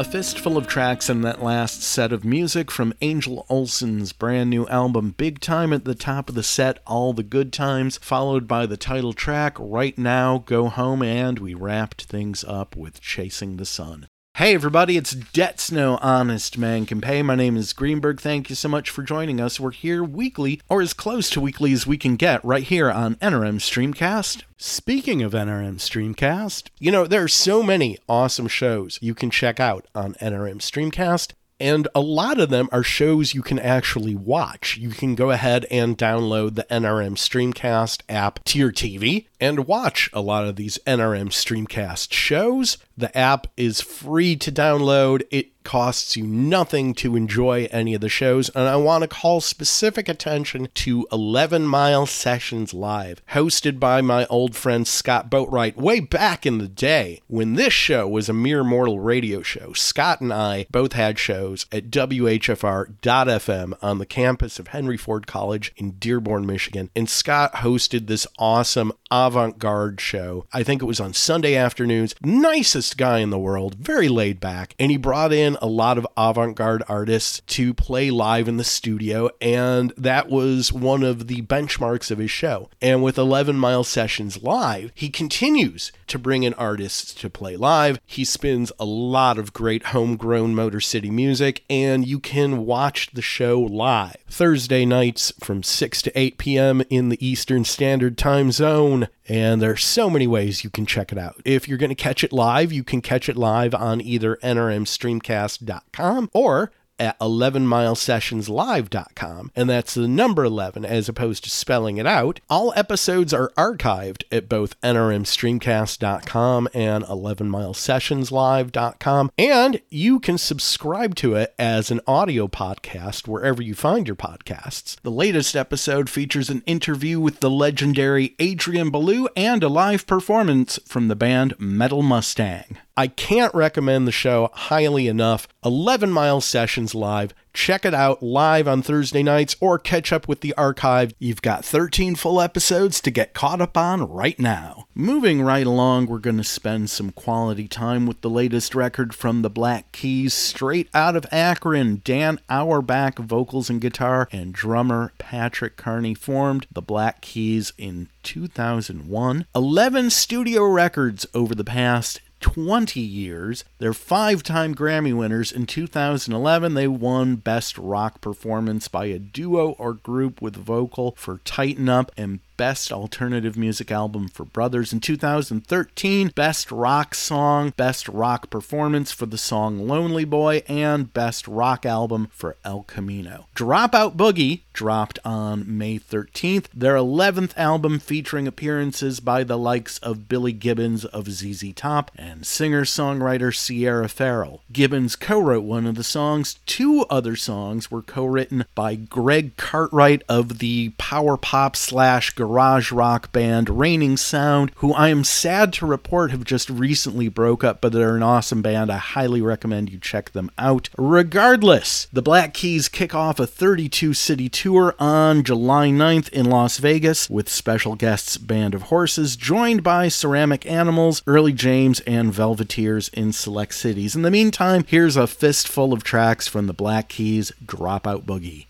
A fistful of tracks in that last set of music from Angel Olsen's brand new album Big Time at the top of the set, All the Good Times, followed by the title track Right Now, Go Home, and we wrapped things up with Chasing the Sun. Hey everybody, it's Debts No Honest Man Can Pay. My name is Greenberg. Thank you so much for joining us. We're here weekly, or as close to weekly as we can get, right here on NRM Streamcast. Speaking of NRM Streamcast, you know, there are so many awesome shows you can check out on NRM Streamcast. And a lot of them are shows you can actually watch. You can go ahead and download the NRM Streamcast app to your TV and watch a lot of these NRM Streamcast shows. The app is free to download. It costs you nothing to enjoy any of the shows, and I want to call specific attention to 11 Mile Sessions Live, hosted by my old friend Scott Boatwright way back in the day when this show was a mere mortal radio show. Scott and I both had shows at WHFR.FM on the campus of Henry Ford College in Dearborn, Michigan, and Scott hosted this awesome avant garde show. I think it was on Sunday afternoons. Nicest guy in the world, very laid back, and he brought in a lot of avant garde artists to play live in the studio, and that was one of the benchmarks of his show. And with 11 Mile Sessions Live, he continues to bring in artists to play live. He spins a lot of great homegrown Motor City music, and you can watch the show live Thursday nights from 6 to 8 p.m. in the Eastern Standard Time Zone. And there are so many ways you can check it out. If you're going to catch it live, you can catch it live on either nrmstreamcast.com or at 11milesessionslive.com, and that's the number 11 as opposed to spelling it out. All episodes are archived at both nrmstreamcast.com and 11milesessionslive.com, and you can subscribe to it as an audio podcast wherever you find your podcasts. The latest episode features an interview with the legendary Adrian Belew and a live performance from the band Metal Mustang. I can't recommend the show highly enough. 11 Mile Sessions Live. Check it out live on Thursday nights or catch up with the archive. You've got 13 full episodes to get caught up on right now. Moving right along, we're going to spend some quality time with the latest record from the Black Keys, straight out of Akron. Dan Auerbach, vocals and guitar, and drummer Patrick Carney formed the Black Keys in 2001. 11 studio records over the past 20 years. They're five time Grammy winners. In 2011, they won Best Rock Performance by a Duo or Group with Vocal for Tighten Up and Best Alternative Music Album for Brothers. In 2013, Best Rock Song, Best Rock Performance for the song Lonely Boy, and Best Rock Album for El Camino. Dropout Boogie dropped on May 13th, their 11th album featuring appearances by the likes of Billy Gibbons of ZZ Top and singer songwriter Sierra Farrell. Gibbons co wrote one of the songs. Two other songs were co written by Greg Cartwright of the power pop slash rock band Reigning Sound, who I am sad to report have just recently broke up, but they're an awesome band. I highly recommend you check them out. Regardless, the Black Keys kick off a 32 city tour on July 9th in Las Vegas with special guests Band of Horses, joined by Ceramic Animals, Early James, and Velveteers in select cities. In the meantime, here's a fistful of tracks from the Black Keys Dropout Boogie.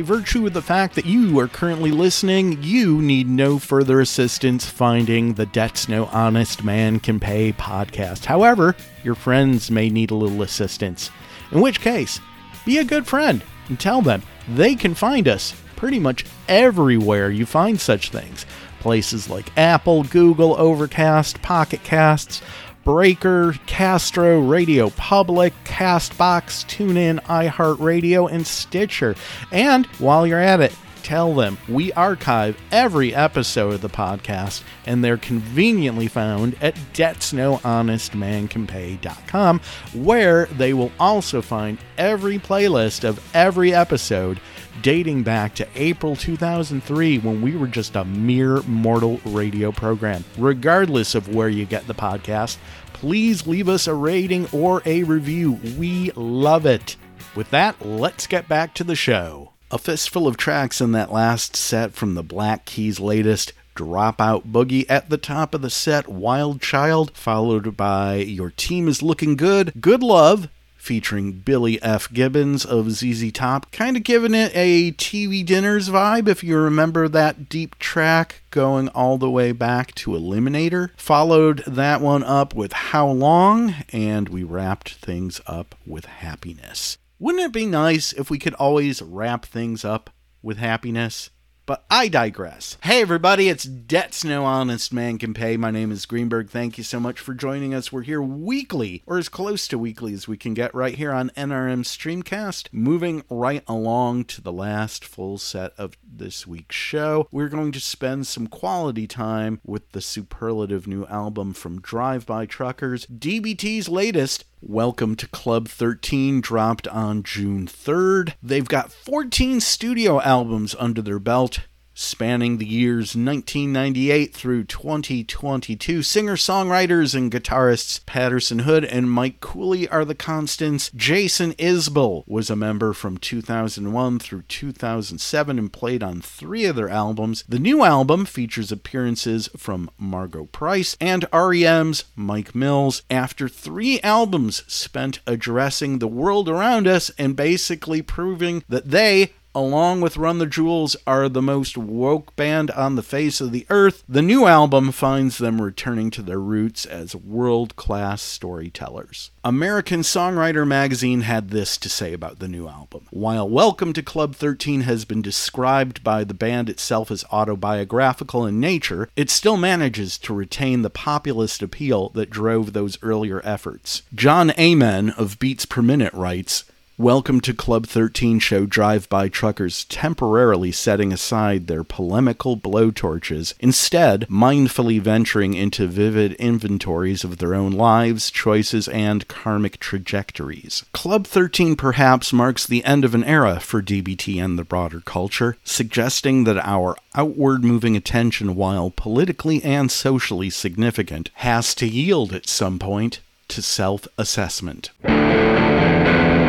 By virtue of the fact that you are currently listening, you need no further assistance finding the Debts No Honest Man Can Pay podcast. However, your friends may need a little assistance. In which case, be a good friend and tell them they can find us pretty much everywhere you find such things. Places like Apple, Google, Overcast, Pocket Casts, Breaker, Castro, Radio Public, Castbox, TuneIn, iHeartRadio, and Stitcher. And while you're at it, tell them we archive every episode of the podcast and they're conveniently found at debtsnohonestmancanpay.com where they will also find every playlist of every episode dating back to April 2003 when we were just a mere mortal radio program. Regardless of where you get the podcast, please leave us a rating or a review. We love it. With that, let's get back to the show. A fistful of tracks in that last set from the Black Keys' latest Dropout Boogie at the top of the set, Wild Child, followed by Your Team is Looking Good, Good Love, featuring Billy F. Gibbons of ZZ Top, kind of giving it a TV Dinners vibe if you remember that deep track going all the way back to Eliminator. Followed that one up with How Long, and we wrapped things up with Happiness. Wouldn't it be nice if we could always wrap things up with happiness? But I digress. Hey, everybody, it's Debts No Honest Man Can Pay. My name is Greenberg. Thank you so much for joining us. We're here weekly, or as close to weekly as we can get, right here on NRM Streamcast. Moving right along to the last full set of this week's show, we're going to spend some quality time with the superlative new album from Drive By Truckers, DBT's latest. Welcome to Club 13 dropped on June 3rd. They've got 14 studio albums under their belt spanning the years 1998 through 2022. Singer songwriters and guitarists Patterson Hood and Mike Cooley are the constants. Jason Isbell was a member from 2001 through 2007 and played on three of their albums. The new album features appearances from Margo Price and REM's Mike Mills. After three albums spent addressing the world around us and basically proving that they along with Run the Jewels, are the most woke band on the face of the earth, the new album finds them returning to their roots as world class storytellers. American Songwriter magazine had this to say about the new album. While Welcome to Club 13 has been described by the band itself as autobiographical in nature, it still manages to retain the populist appeal that drove those earlier efforts. John Amen of Beats Per Minute writes, Welcome to Club 13 show Drive By Truckers temporarily setting aside their polemical blowtorches, instead, mindfully venturing into vivid inventories of their own lives, choices, and karmic trajectories. Club 13 perhaps marks the end of an era for DBT and the broader culture, suggesting that our outward moving attention, while politically and socially significant, has to yield at some point to self assessment.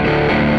Used to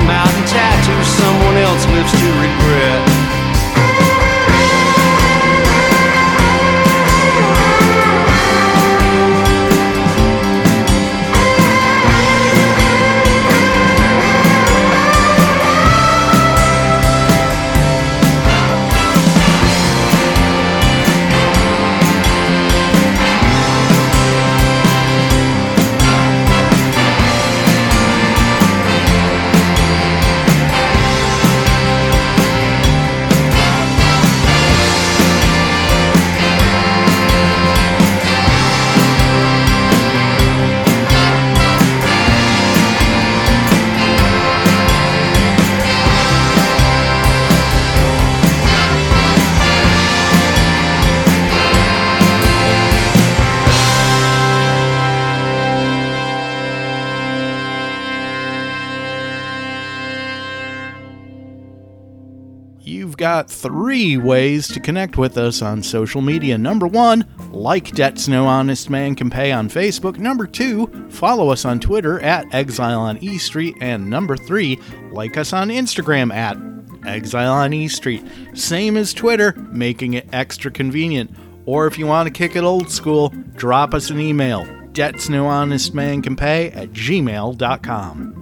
him out, three ways to connect with us on social media. Number one, like Debts No Honest Man Can Pay on Facebook. Number two, follow us on Twitter at Exile on E Street. And number three, like us on Instagram at Exile on E Street. Same as Twitter, making it extra convenient. Or if you want to kick it old school, drop us an email. Debts No Honest Man Can Pay at gmail.com.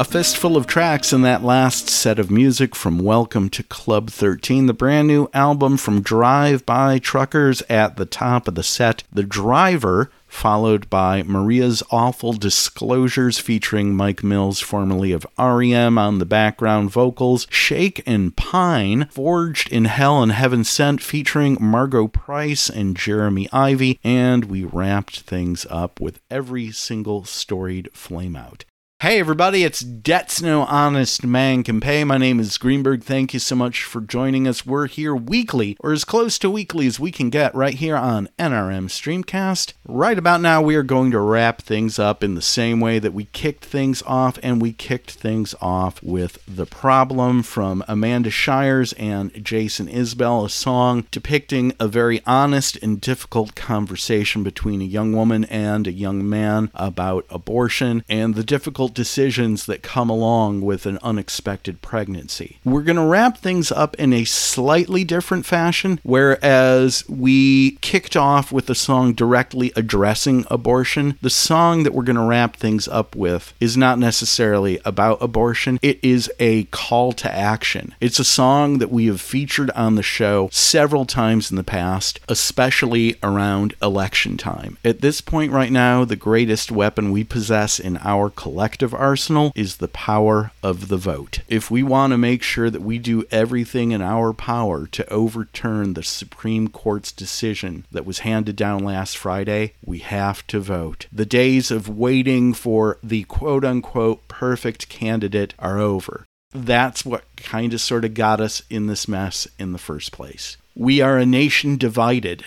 A fistful of tracks in that last set of music from Welcome to Club 13, the brand new album from Drive By Truckers at the top of the set. The Driver, followed by Maria's Awful Disclosures featuring Mike Mills, formerly of REM, on the background vocals. Shake and Pine, Forged in Hell and Heaven Sent, featuring Margo Price and Jeremy Ivey. And we wrapped things up with every single storied flameout. Hey everybody, it's Debts No Honest Man Can Pay. My name is Greenberg. Thank you so much for joining us. We're here weekly, or as close to weekly as we can get, right here on NRM Streamcast. Right about now, we are going to wrap things up in the same way that we kicked things off, and we kicked things off with The Problem from Amanda Shires and Jason Isbell, a song depicting a very honest and difficult conversation between a young woman and a young man about abortion and the difficult decisions that come along with an unexpected pregnancy. We're going to wrap things up in a slightly different fashion, whereas we kicked off with a song directly addressing abortion. The song that we're going to wrap things up with is not necessarily about abortion, it is a call to action. It's a song that we have featured on the show several times in the past, especially around election time. At this point, right now, the greatest weapon we possess in our collective arsenal is the power of the vote. If we want to make sure that we do everything in our power to overturn the Supreme Court's decision that was handed down last Friday, we have to vote. The days of waiting for the quote unquote perfect candidate are over. That's what kind of sort of got us in this mess in the first place. We are a nation divided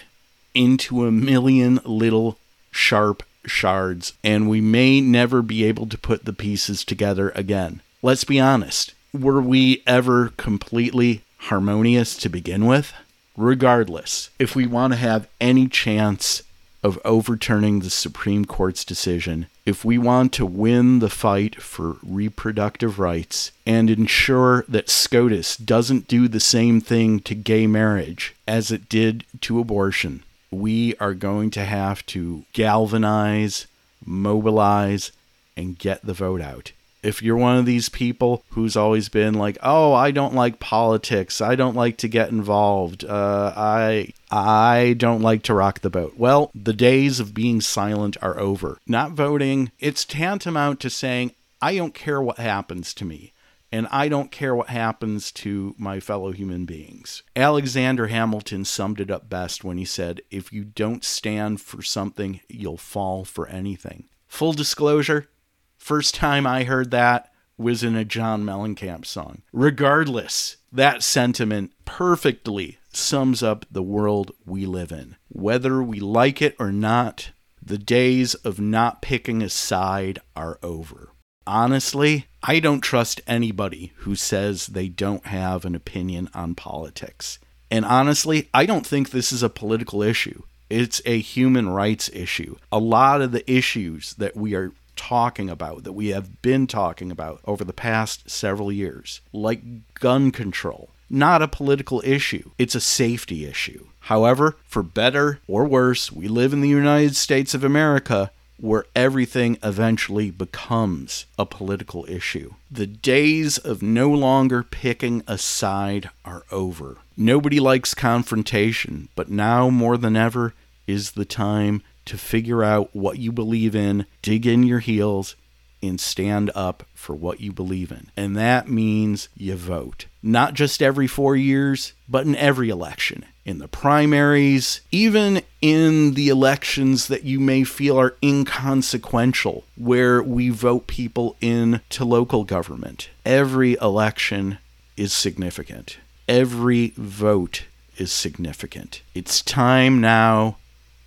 into a million little sharp shards, and we may never be able to put the pieces together again. Let's be honest. Were we ever completely harmonious to begin with? Regardless, if we want to have any chance of overturning the Supreme Court's decision, if we want to win the fight for reproductive rights and ensure that SCOTUS doesn't do the same thing to gay marriage as it did to abortion, we are going to have to galvanize, mobilize, and get the vote out. If you're one of these people who's always been like, "Oh, I don't like politics. I don't like to get involved. Uh, I I don't like to rock the boat." Well, the days of being silent are over. Not voting, it's tantamount to saying, "I don't care what happens to me." And I don't care what happens to my fellow human beings. Alexander Hamilton summed it up best when he said, If you don't stand for something, you'll fall for anything. Full disclosure, first time I heard that was in a John Mellencamp song. Regardless, that sentiment perfectly sums up the world we live in. Whether we like it or not, the days of not picking a side are over. Honestly, I don't trust anybody who says they don't have an opinion on politics. And honestly, I don't think this is a political issue. It's a human rights issue. A lot of the issues that we are talking about, that we have been talking about over the past several years, like gun control, not a political issue, it's a safety issue. However, for better or worse, we live in the United States of America where everything eventually becomes a political issue. The days of no longer picking a side are over. Nobody likes confrontation, but now more than ever is the time to figure out what you believe in, dig in your heels, and stand up for what you believe in. And that means you vote. Not just every four years, but in every election. In the primaries, even in the elections that you may feel are inconsequential, where we vote people in to local government. Every election is significant. Every vote is significant. It's time now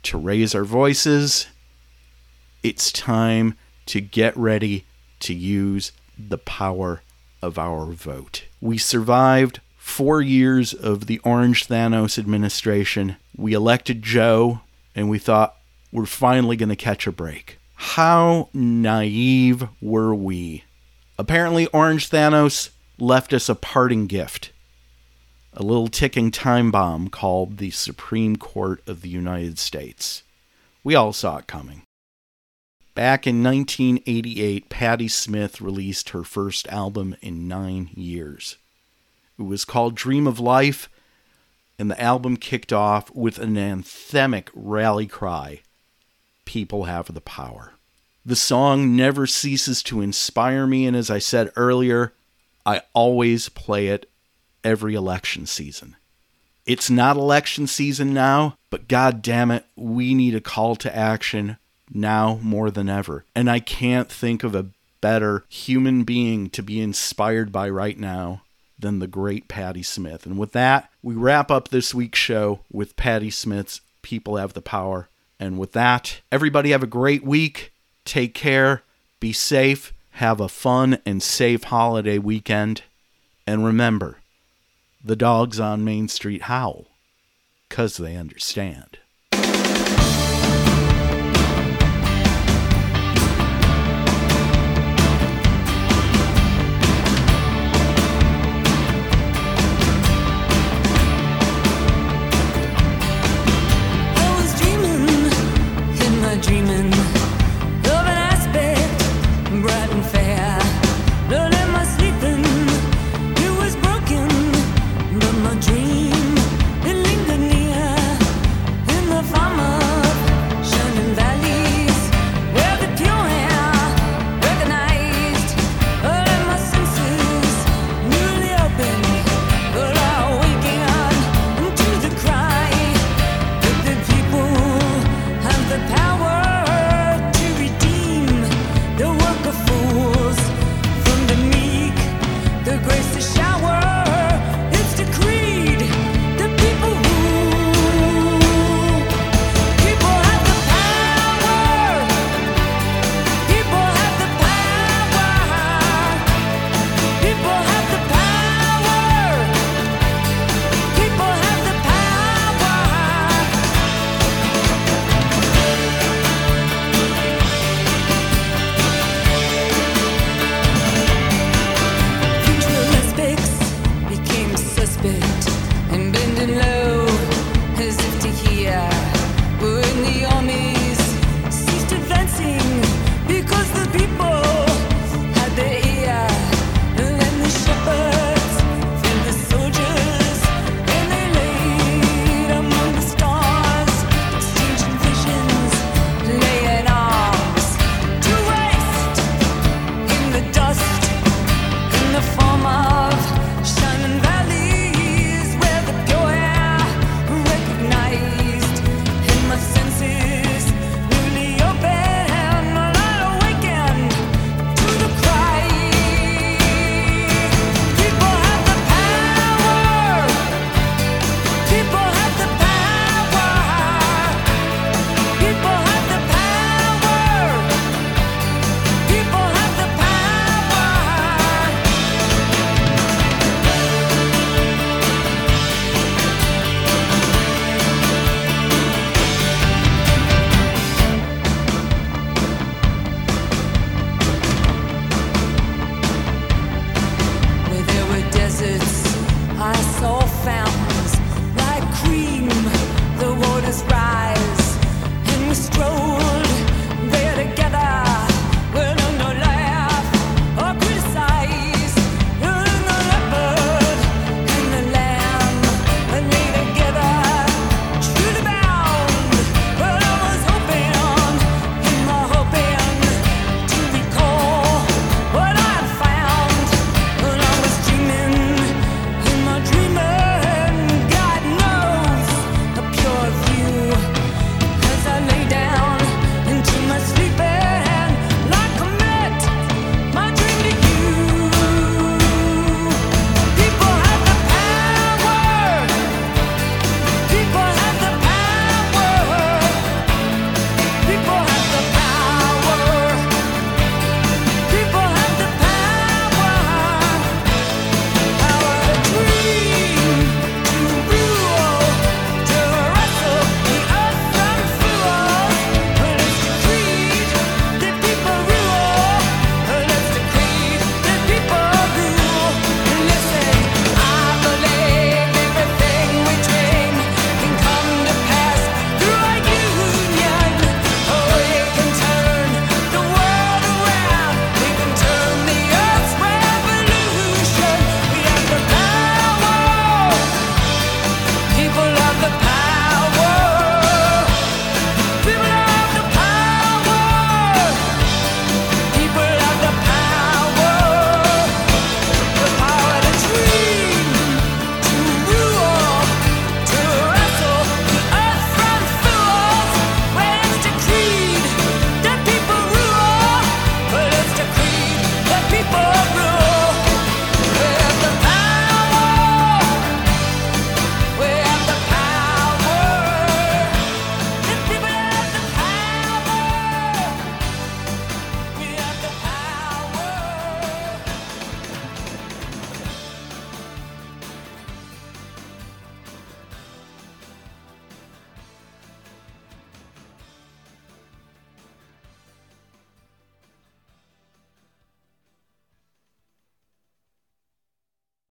to raise our voices. It's time to get ready to use the power of our vote. We survived four years of the Orange Thanos administration. We elected Joe, and we thought we're finally going to catch a break. How naive were we? Apparently, Orange Thanos left us a parting gift a little ticking time bomb called the Supreme Court of the United States. We all saw it coming. Back in 1988, Patti Smith released her first album in nine years. It was called Dream of Life, and the album kicked off with an anthemic rally cry People have the power. The song never ceases to inspire me, and as I said earlier, I always play it every election season. It's not election season now, but god damn it, we need a call to action now more than ever. And I can't think of a better human being to be inspired by right now than the great Patti Smith. And with that, we wrap up this week's show with Patti Smith's People Have the Power. And with that, everybody have a great week. Take care. Be safe. Have a fun and safe holiday weekend. And remember, the dogs on Main Street howl because they understand.